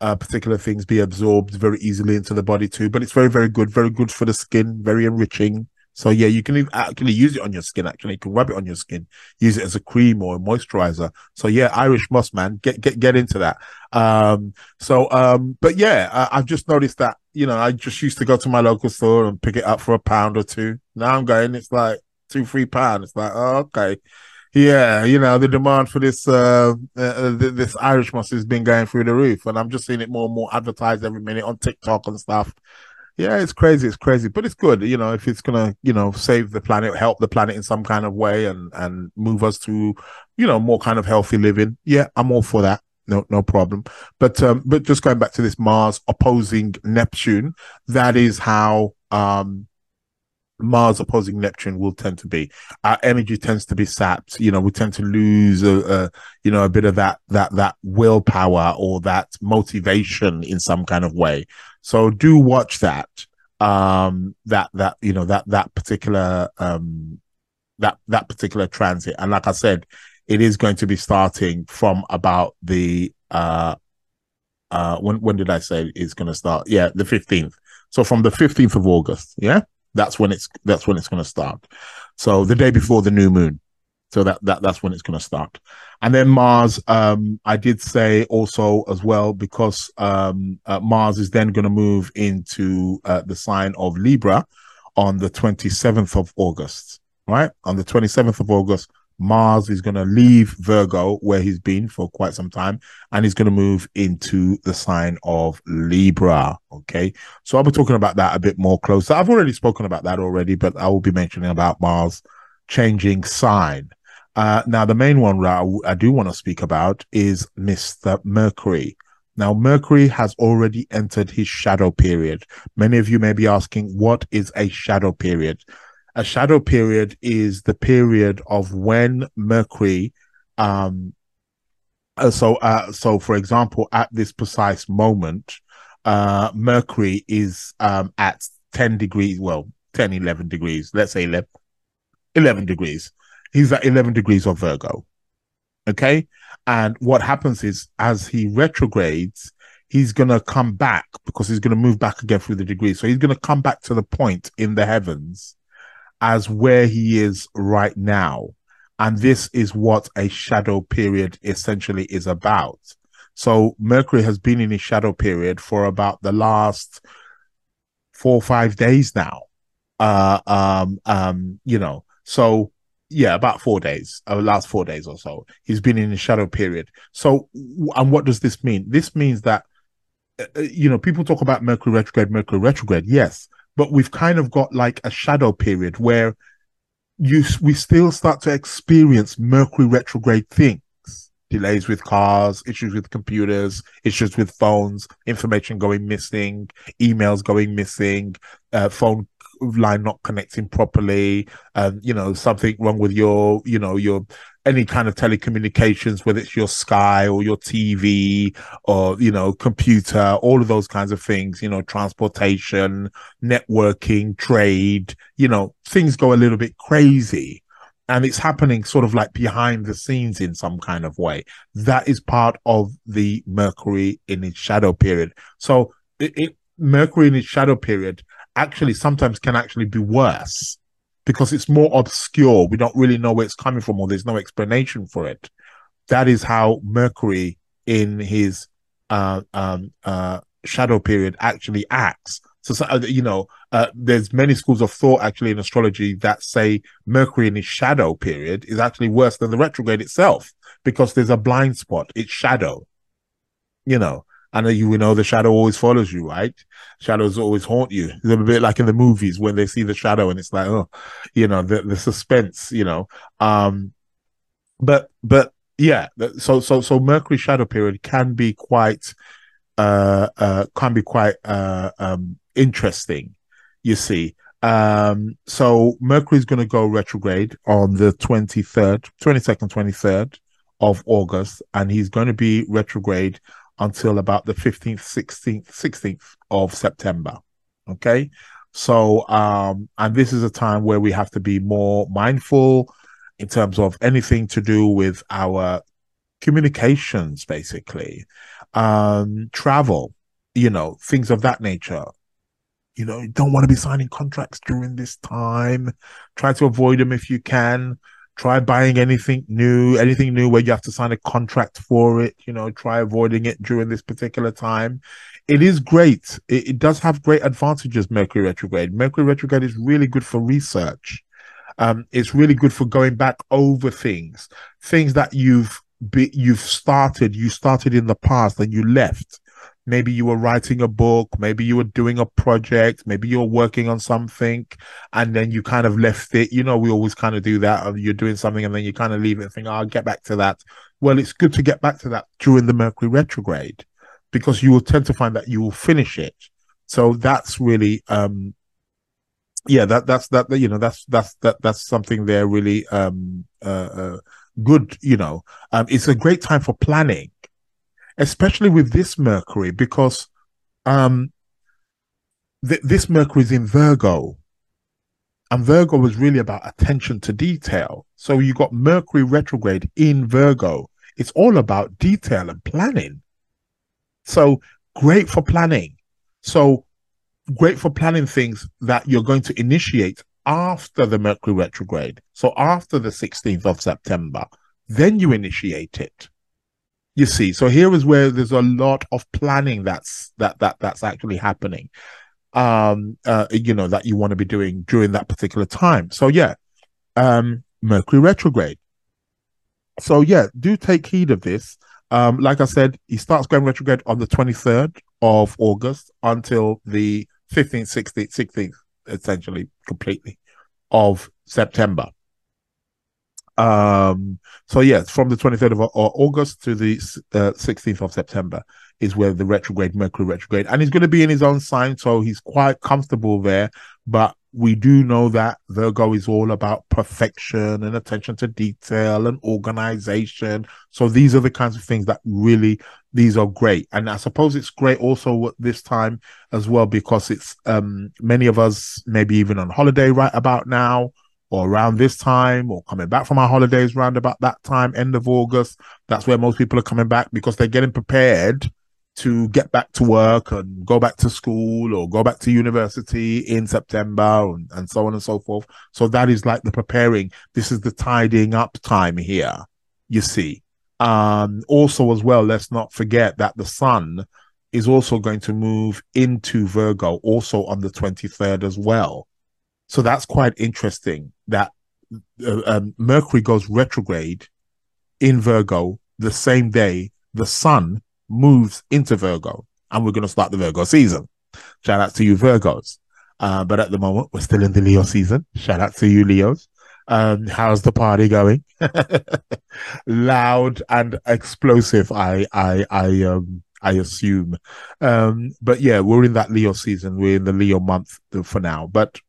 uh, particular things be absorbed very easily into the body too. But it's very, very good, very good for the skin, very enriching. So yeah, you can actually use it on your skin. Actually, you can rub it on your skin, use it as a cream or a moisturizer. So yeah, Irish moss, man, get get get into that. Um, so um, but yeah, I, I've just noticed that you know I just used to go to my local store and pick it up for a pound or two. Now I'm going, it's like two, three pounds. It's like oh, okay. Yeah, you know the demand for this uh, uh, this Irish moss has been going through the roof, and I'm just seeing it more and more advertised every minute on TikTok and stuff. Yeah, it's crazy. It's crazy, but it's good. You know, if it's gonna, you know, save the planet, help the planet in some kind of way, and and move us to, you know, more kind of healthy living. Yeah, I'm all for that. No, no problem. But um, but just going back to this Mars opposing Neptune, that is how um Mars opposing Neptune will tend to be. Our energy tends to be sapped. You know, we tend to lose a, a, you know a bit of that that that willpower or that motivation in some kind of way. So do watch that. Um, that that you know that that particular um that that particular transit. And like I said, it is going to be starting from about the uh uh when when did I say it's going to start? Yeah, the fifteenth. So from the fifteenth of August. Yeah. That's when it's that's when it's going to start. So the day before the new moon. So that that that's when it's going to start. And then Mars, um, I did say also as well because um, uh, Mars is then going to move into uh, the sign of Libra on the 27th of August. Right on the 27th of August, Mars is going to leave Virgo, where he's been for quite some time, and he's going to move into the sign of Libra. Okay. So I'll be talking about that a bit more closer. I've already spoken about that already, but I will be mentioning about Mars changing sign. Uh, now, the main one that I do want to speak about is Mr. Mercury. Now, Mercury has already entered his shadow period. Many of you may be asking, what is a shadow period? A shadow period is the period of when Mercury, um, uh, so, uh, so for example, at this precise moment, uh, Mercury is, um, at 10 degrees, well, 10, 11 degrees, let's say 11, 11 degrees. He's at 11 degrees of Virgo. Okay. And what happens is as he retrogrades, he's going to come back because he's going to move back again through the degrees. So he's going to come back to the point in the heavens as where he is right now. And this is what a shadow period essentially is about. So Mercury has been in his shadow period for about the last four or five days now. Uh, um, um, you know, so yeah, about four days, uh, last four days or so. He's been in a shadow period. So, and what does this mean? This means that, uh, uh you know, people talk about Mercury retrograde, Mercury retrograde. Yes, but we've kind of got like a shadow period where you we still start to experience Mercury retrograde things. Delays with cars, issues with computers, issues with phones, information going missing, emails going missing, uh, phone line not connecting properly, um, you know, something wrong with your, you know, your any kind of telecommunications, whether it's your Sky or your TV or, you know, computer, all of those kinds of things, you know, transportation, networking, trade, you know, things go a little bit crazy. And it's happening sort of like behind the scenes in some kind of way. That is part of the Mercury in its shadow period. So it, it Mercury in its shadow period actually sometimes can actually be worse because it's more obscure. We don't really know where it's coming from or there's no explanation for it. That is how Mercury in his uh, um, uh, shadow period actually acts. So, uh, you know, uh, there's many schools of thought actually in astrology that say Mercury in his shadow period is actually worse than the retrograde itself because there's a blind spot. It's shadow, you know. And you know the shadow always follows you, right? Shadows always haunt you. It's a bit like in the movies when they see the shadow and it's like, oh, you know, the, the suspense, you know. Um, but but yeah, so so so Mercury shadow period can be quite uh uh can be quite uh um interesting, you see. Um, so Mercury is going to go retrograde on the 23rd, 22nd, 23rd of August, and he's going to be retrograde until about the 15th, 16th, 16th of September. Okay. So, um, and this is a time where we have to be more mindful in terms of anything to do with our communications, basically, um, travel, you know, things of that nature. You know, you don't want to be signing contracts during this time. Try to avoid them if you can try buying anything new, anything new where you have to sign a contract for it, you know, try avoiding it during this particular time. It is great. It, it does have great advantages, Mercury retrograde. Mercury retrograde is really good for research. Um, it's really good for going back over things, things that you've be, you've started, you started in the past and you left maybe you were writing a book, maybe you were doing a project, maybe you're working on something, and then you kind of left it. You know, we always kind of do that. You're doing something and then you kind of leave it and think, oh, I'll get back to that. Well, it's good to get back to that during the Mercury retrograde because you will tend to find that you will finish it. So that's really um yeah, that that's that you know that's that's that that's something they're really um uh, uh good, you know. Um it's a great time for planning especially with this Mercury, because um, th- this Mercury is in Virgo, and Virgo was really about attention to detail. So you got Mercury retrograde in Virgo. It's all about detail and planning. So great for planning. So great for planning things that you're going to initiate after the Mercury retrograde. So after the 16th of September, then you initiate it. You see, so here is where there's a lot of planning that's that that that's actually happening. Um, uh, you know, that you want to be doing during that particular time. So yeah, um, Mercury retrograde. So yeah, do take heed of this. Um, like I said, he starts going retrograde on the 23rd of August until the 15th, 16th, 16th, essentially completely of September. Um, so yes, from the 23rd of August to the uh, 16th of September is where the retrograde Mercury retrograde, and he's going to be in his own sign, so he's quite comfortable there. But we do know that Virgo is all about perfection and attention to detail and organization. So these are the kinds of things that really these are great. And I suppose it's great also this time as well because it's um many of us maybe even on holiday right about now or around this time or coming back from our holidays around about that time, end of August. That's where most people are coming back because they're getting prepared to get back to work and go back to school or go back to university in September and, and so on and so forth. So that is like the preparing. This is the tidying up time here, you see. Um, also, as well, let's not forget that the sun is also going to move into Virgo also on the 23rd as well. So that's quite interesting that uh, um, Mercury goes retrograde in Virgo the same day the sun moves into Virgo. And we're going to start the Virgo season. Shout out to you, Virgos. Uh, but at the moment, we're still in the Leo season. Shout out to you, Leos. Um, how's the party going? Loud and explosive, I, I, I, um, I assume. Um, but yeah, we're in that Leo season. We're in the Leo month for now. But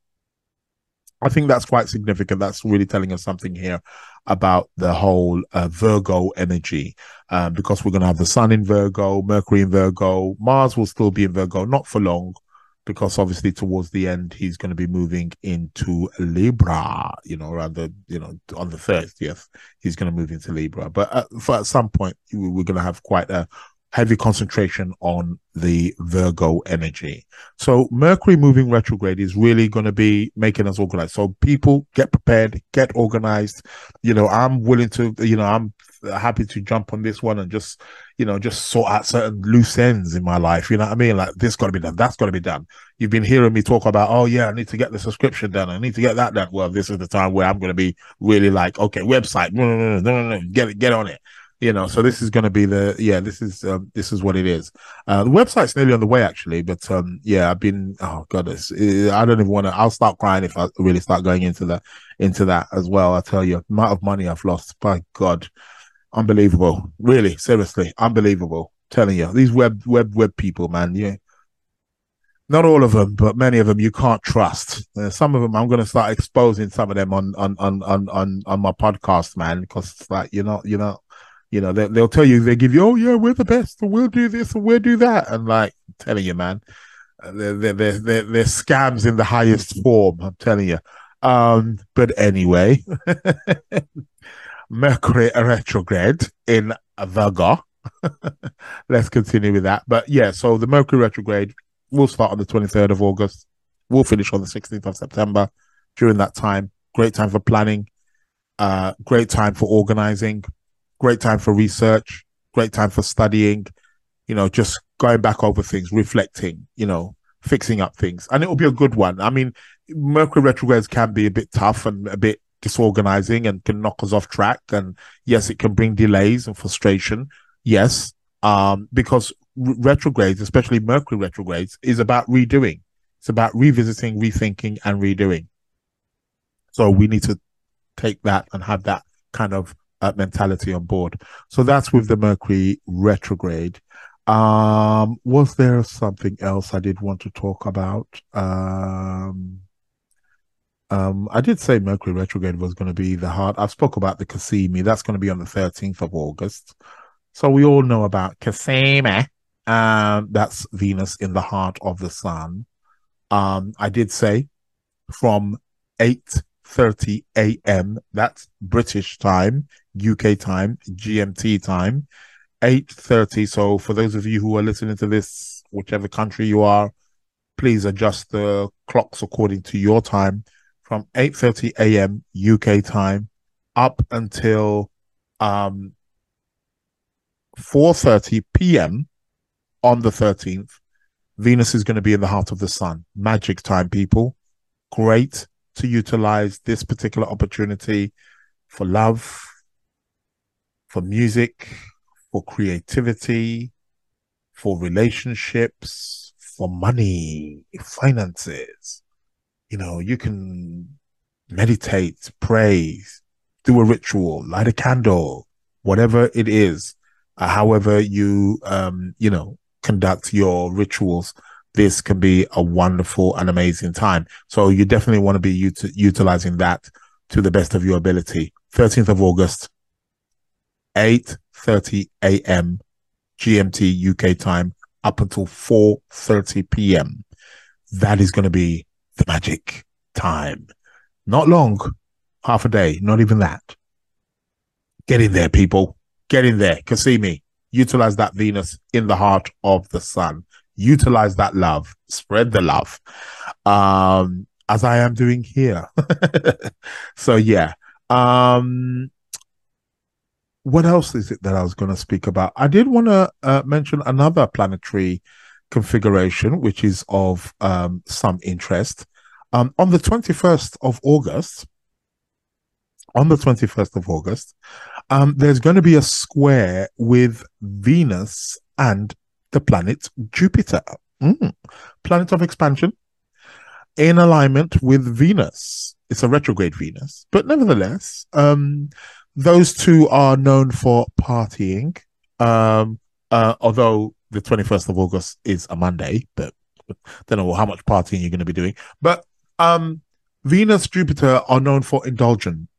I think that's quite significant. That's really telling us something here about the whole uh, Virgo energy, um, because we're going to have the Sun in Virgo, Mercury in Virgo, Mars will still be in Virgo, not for long, because obviously towards the end he's going to be moving into Libra. You know, around the you know on the thirtieth, he's going to move into Libra. But at, for, at some point, we're going to have quite a heavy concentration on the Virgo energy. So Mercury moving retrograde is really going to be making us organized. So people get prepared, get organized. You know, I'm willing to, you know, I'm happy to jump on this one and just, you know, just sort out certain loose ends in my life. You know what I mean? Like this got to be done. That's got to be done. You've been hearing me talk about, oh yeah, I need to get the subscription done. I need to get that done. Well, this is the time where I'm going to be really like, okay, website, no, no, no, no, no, get it, get on it you know so this is going to be the yeah this is um, this is what it is. Uh, the website's nearly on the way actually but um yeah i've been oh it, i don't even want to i'll start crying if i really start going into that into that as well i tell you. Amount of money i've lost by god. Unbelievable. Really seriously unbelievable. Telling you these web web web people man yeah not all of them, but many of them you can't trust. Uh, some of them I'm going to start exposing some of them on on on on on, on my podcast, man, because it's like you're not you're not you know, they, they'll tell you, they give you, oh yeah, we're the best, we'll do this and we'll do that, and like I'm telling you, man, uh, they're they're they're, they're scams in the highest form. I'm telling you. Um, but anyway, Mercury retrograde in Virgo. Let's continue with that. But yeah, so the Mercury retrograde will start on the 23rd of August. We'll finish on the 16th of September. During that time, great time for planning, uh, great time for organizing, great time for research, great time for studying, you know, just going back over things, reflecting, you know, fixing up things. And it will be a good one. I mean, Mercury retrogrades can be a bit tough and a bit disorganizing and can knock us off track. And yes, it can bring delays and frustration. Yes. Um, because r- retrogrades, especially Mercury retrogrades, is about redoing. It's about revisiting, rethinking, and redoing. So we need to take that and have that kind of uh, mentality on board. So that's with the Mercury retrograde. Um, was there something else I did want to talk about? Um, um, I did say Mercury retrograde was going to be the heart. I've spoke about the Cazimi. That's going to be on the 13th of August. So we all know about Cazimi. Um, that's Venus in the heart of the sun. Um, I did say from 8:30 a.m. That's British time, UK time, GMT time, 8:30. So for those of you who are listening to this, whichever country you are, please adjust the clocks according to your time from 8:30 a.m. UK time up until um 4:30 p.m. on the 13th. Venus is going to be in the heart of the sun. Magic time, people. Great to utilize this particular opportunity for love, for music, for creativity, for relationships, for money, finances. You know, you can meditate, pray, do a ritual, light a candle, whatever it is, uh, however you, um, you know, conduct your rituals. This can be a wonderful and amazing time. So you definitely want to be ut- utilizing that to the best of your ability. 13th of August, 8:30 a.m. GMT UK time up until 4:30 p.m. That is going to be the magic time. Not long, half a day, not even that. Get in there, people. Get in there. Cazimi, utilize that Venus in the heart of the sun. Utilize that love. Spread the love. Um, as I am doing here. so yeah. Um, what else is it that I was going to speak about? I did want to uh, mention another planetary configuration, which is of um, some interest. Um, on the 21st of August, on the 21st of August, um, there's going to be a square with Venus and the planet Jupiter, mm. planet of expansion, in alignment with Venus. It's a retrograde Venus, but nevertheless, um, those two are known for partying. Um, uh, although the 21st of August is a Monday, but don't know how much partying you're going to be doing. But um, Venus, Jupiter are known for indulgent.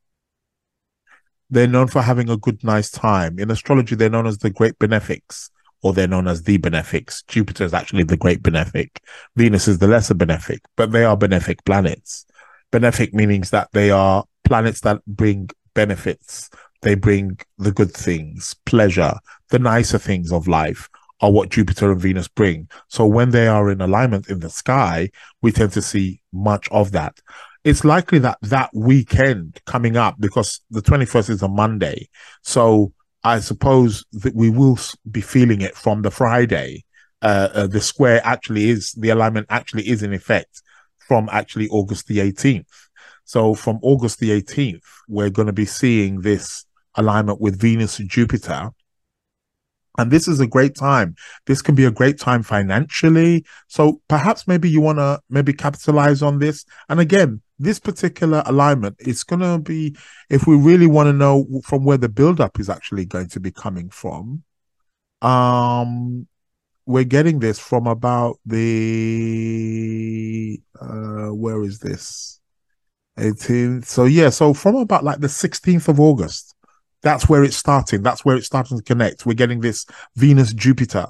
They're known for having a good, nice time. In astrology, they're known as the great benefics, or they're known as the benefics. Jupiter is actually the great benefic. Venus is the lesser benefic, but they are benefic planets. Benefic meanings that they are planets that bring benefits. They bring the good things, pleasure, the nicer things of life are what Jupiter and Venus bring. So when they are in alignment in the sky, we tend to see much of that. It's likely that that weekend coming up, because the 21st is a Monday. So I suppose that we will be feeling it from the Friday. Uh, uh, the square actually is, the alignment actually is in effect from actually August the 18th. So from August the 18th, we're going to be seeing this alignment with Venus and Jupiter. And this is a great time. This can be a great time financially. So perhaps maybe you want to maybe capitalize on this. And again, this particular alignment is going to be, if we really want to know from where the buildup is actually going to be coming from, um, we're getting this from about the, uh, where is this? 18th. So yeah, so from about like the 16th of August, that's where it's starting. That's where it's starting to connect. We're getting this Venus Jupiter.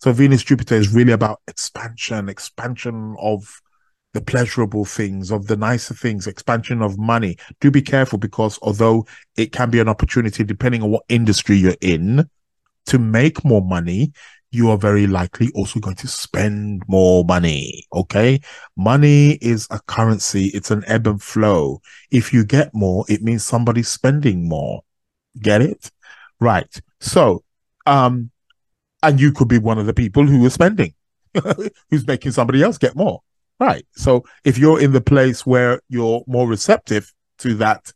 So Venus Jupiter is really about expansion, expansion of the pleasurable things, of the nicer things, expansion of money. Do be careful because although it can be an opportunity, depending on what industry you're in, to make more money, you are very likely also going to spend more money. Okay. Money is a currency. It's an ebb and flow. If you get more, it means somebody's spending more. Get it? Right. So, um, and you could be one of the people who are spending, who's making somebody else get more. Right. So if you're in the place where you're more receptive to that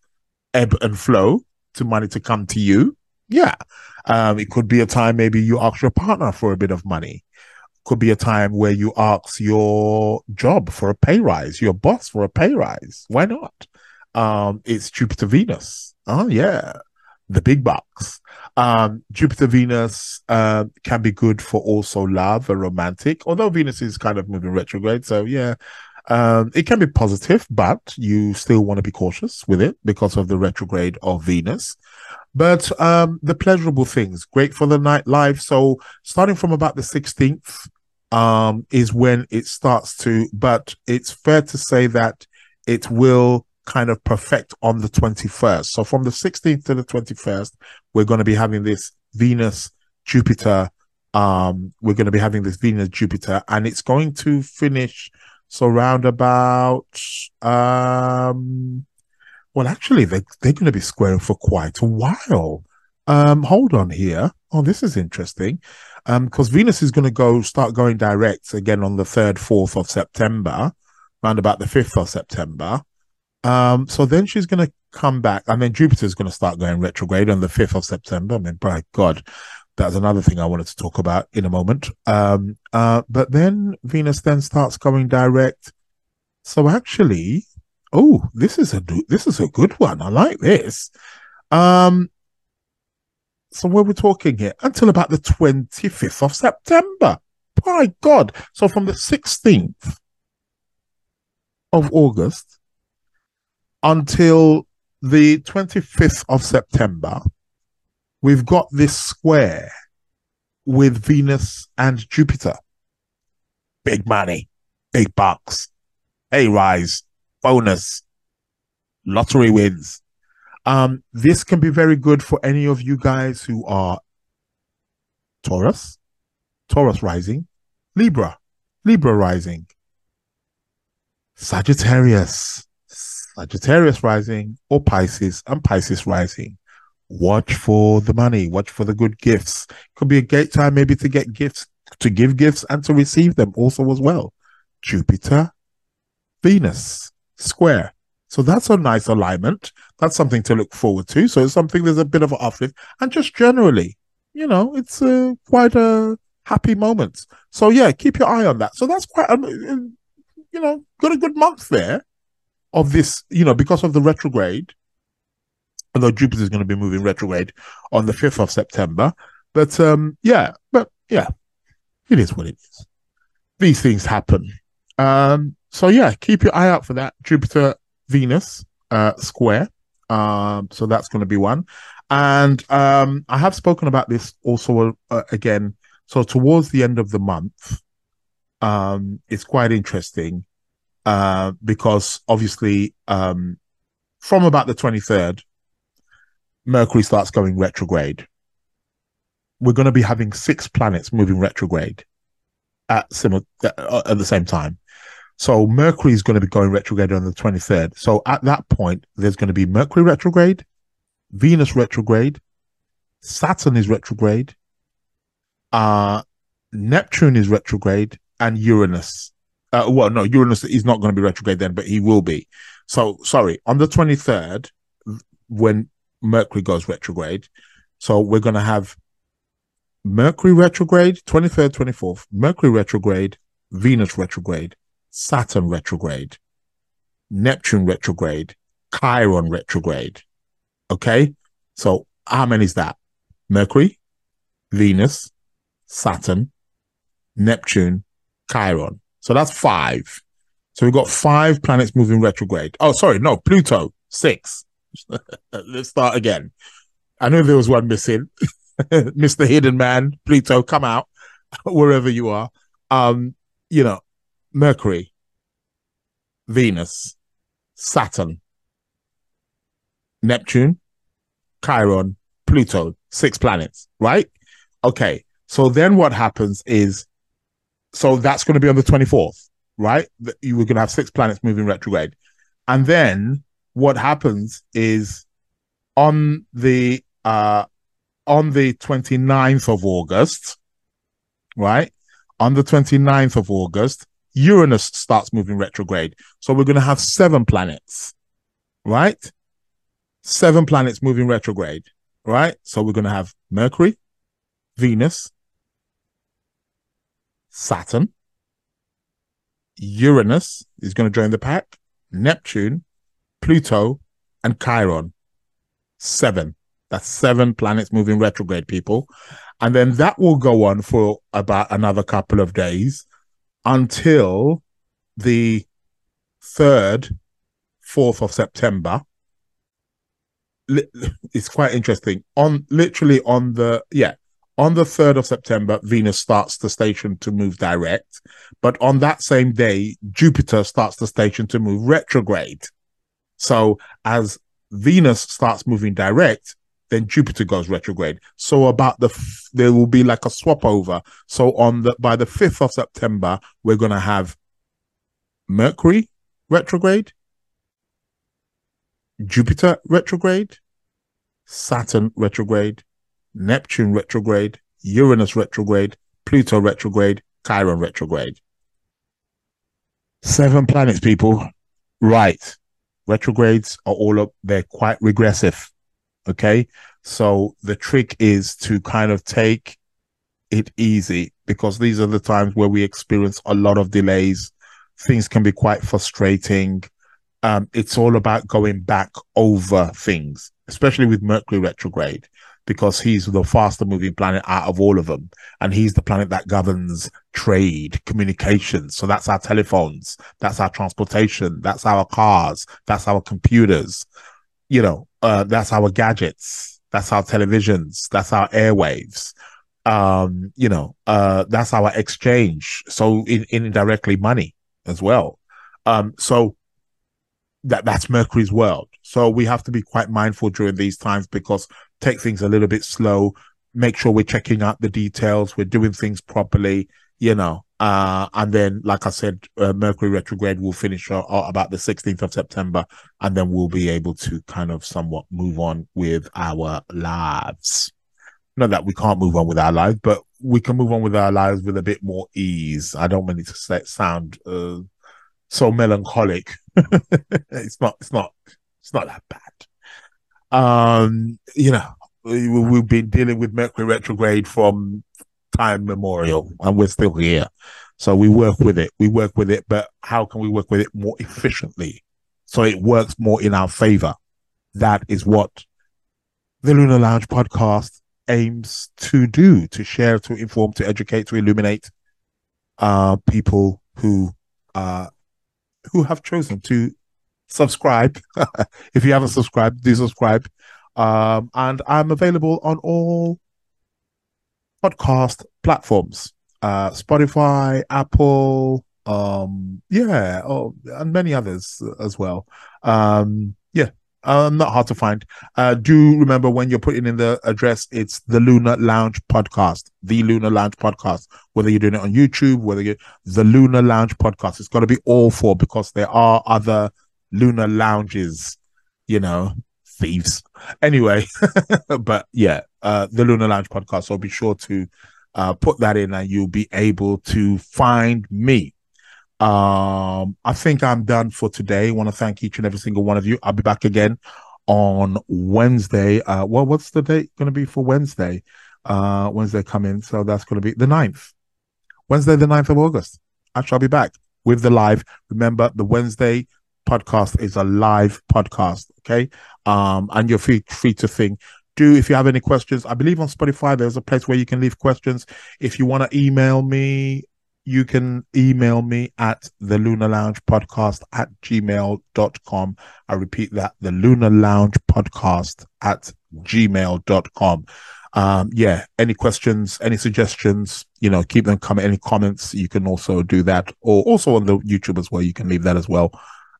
ebb and flow, to money to come to you, yeah. Um, it could be a time maybe you ask your partner for a bit of money. Could be a time where you ask your job for a pay rise, your boss for a pay rise. Why not? Um, it's Jupiter Venus. Oh yeah, the big bucks. Um, Jupiter Venus uh, can be good for also love and romantic, although Venus is kind of moving retrograde. So yeah, um, it can be positive, but you still want to be cautious with it because of the retrograde of Venus. But um, the pleasurable things, great for the night life. So starting from about the 16th um, is when it starts to, but it's fair to say that it will kind of perfect on the 21st. So from the 16th to the 21st, we're going to be having this Venus Jupiter. Um, we're going to be having this Venus Jupiter, and it's going to finish so round about um well actually they they're going to be squaring for quite a while. Um hold on here. Oh, this is interesting. Um, because Venus is going to go start going direct again on the third, fourth of September, around about the fifth of September. Um, so then she's going to come back, and then Jupiter is going to start going retrograde on the 5th of September. I mean, by God, that's another thing I wanted to talk about in a moment. Um, uh, but then Venus then starts going direct. So actually, oh, this is a this is a good one. I like this. Um, so where we're talking here until about the 25th of September. My God. So from the 16th of August until the 25th of September, we've got this square with Venus and Jupiter. Big money, big bucks, a rise, bonus, lottery wins. Um, this can be very good for any of you guys who are Taurus, Taurus rising, Libra, Libra rising, Sagittarius, Sagittarius rising or Pisces and Pisces rising. Watch for the money, watch for the good gifts. Could be a great time maybe to get gifts, to give gifts and to receive them also as well. Jupiter, Venus, square. So that's a nice alignment. That's something to look forward to. So it's something there's a bit of an uplift. And just generally, you know, it's uh, quite a happy moment. So yeah, keep your eye on that. So that's quite, um, you know, got a good month there of this, you know, because of the retrograde, although Jupiter is going to be moving retrograde on the 5th of September. But um, yeah, but yeah, it is what it is. These things happen. Um, so yeah, keep your eye out for that Jupiter Venus uh, square. Um, so that's going to be one. And um, I have spoken about this also uh, again. So towards the end of the month, um, it's quite interesting uh, because obviously um, from about the 23rd, Mercury starts going retrograde. We're going to be having six planets moving retrograde at sim- at the same time. So Mercury is going to be going retrograde on the 23rd. So at that point, there's going to be Mercury retrograde, Venus retrograde, Saturn is retrograde, uh, Neptune is retrograde, and Uranus uh, well, no, Uranus is not going to be retrograde then, but he will be. So, sorry, on the 23rd, when Mercury goes retrograde, so we're going to have Mercury retrograde, 23rd, 24th, Mercury retrograde, Venus retrograde, Saturn retrograde, Neptune retrograde, Chiron retrograde. Okay. So, how many is that? Mercury, Venus, Saturn, Neptune, Chiron. So that's five. So we've got five planets moving retrograde. Oh, sorry, no, Pluto, six. Let's start again. I know there was one missing. Mr. Hidden Man, Pluto, come out wherever you are. Um, you know, Mercury, Venus, Saturn, Neptune, Chiron, Pluto, six planets, right? Okay. So then what happens is so that's going to be on the 24th, right? You were going to have six planets moving retrograde. And then what happens is on the uh on the 29th of August, right? On the 29th of August, Uranus starts moving retrograde. So we're going to have seven planets, right? Seven planets moving retrograde, right? So we're going to have Mercury, Venus, Saturn, Uranus is going to join the pack, Neptune, Pluto, and Chiron. Seven. That's seven planets moving retrograde, people. And then that will go on for about another couple of days until the 3rd, 4th of September. It's quite interesting. On literally on the, yeah, on the 3rd of September, Venus starts the station to move direct. But on that same day, Jupiter starts the station to move retrograde. So as Venus starts moving direct, then Jupiter goes retrograde. So about the f- there will be like a swap over. So on the by the 5th of September, we're to have Mercury retrograde, Jupiter retrograde, Saturn retrograde, Neptune retrograde, Uranus retrograde, Pluto retrograde, Chiron retrograde. Seven planets, people. Right. Retrogrades are all up, they're quite regressive. Okay. So the trick is to kind of take it easy because these are the times where we experience a lot of delays. Things can be quite frustrating. Um, it's all about going back over things, especially with Mercury retrograde because he's the faster moving planet out of all of them. And he's the planet that governs trade, communications. So that's our telephones, that's our transportation, that's our cars, that's our computers, you know, uh, that's our gadgets, that's our televisions, that's our airwaves. Um, you know, uh, that's our exchange. So in, indirectly money as well. Um, so that that's Mercury's world. So we have to be quite mindful during these times because take things a little bit slow, make sure we're checking out the details, we're doing things properly, you know. Uh, and then, like I said, uh, Mercury retrograde will finish uh, about the 16th of September, and then we'll be able to kind of somewhat move on with our lives. Not that we can't move on with our lives, but we can move on with our lives with a bit more ease. I don't want it to sound uh, so melancholic. it's not. It's not. It's not that bad. Um, you know, we, we've been dealing with Mercury retrograde from time memorial, and we're still here. So we work with it. We work with it, but how can we work with it more efficiently so it works more in our favor? That is what the Lunar Lounge podcast aims to do: to share, to inform, to educate, to illuminate uh, people who uh, who have chosen to subscribe. if you haven't subscribed, do subscribe. Um, and I'm available on all podcast platforms uh, Spotify, Apple, um, yeah, oh, and many others as well. Um, yeah, um, not hard to find. Uh, do remember when you're putting in the address, it's the Lunar Lounge podcast, the Lunar Lounge podcast. Whether you're doing it on YouTube, whether you the Lunar Lounge podcast, it's got to be all four because there are other lunar lounges, you know, thieves. Anyway, but yeah, uh, the Lunar Lounge podcast. So be sure to uh, put that in and you'll be able to find me. Um, I think I'm done for today. I want to thank each and every single one of you. I'll be back again on Wednesday. Uh, well, what's the date going to be for Wednesday? Uh, Wednesday coming. So that's going to be the 9th. Wednesday, the 9th of August. I shall be back with the live. Remember, the Wednesday podcast is a live podcast. Okay. Um, and you're free, free to think. Do if you have any questions, I believe on Spotify there's a place where you can leave questions. If you want to email me, you can email me at the Lunar Lounge podcast at gmail.com. I repeat that the Lunar Lounge podcast at gmail.com. Um, yeah, any questions, any suggestions, you know, keep them coming. Any comments, you can also do that, or also on the YouTube as well. You can leave that as well.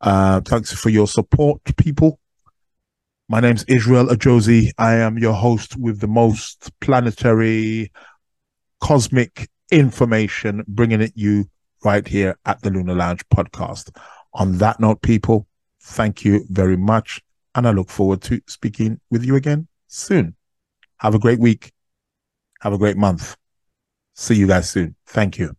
Uh, thanks for your support, people. My name's Israel Ajosi. I am your host with the most planetary, cosmic information, bringing it you right here at the Lunar Lounge podcast. On that note, people, thank you very much. And I look forward to speaking with you again soon. Have a great week. Have a great month. See you guys soon. Thank you.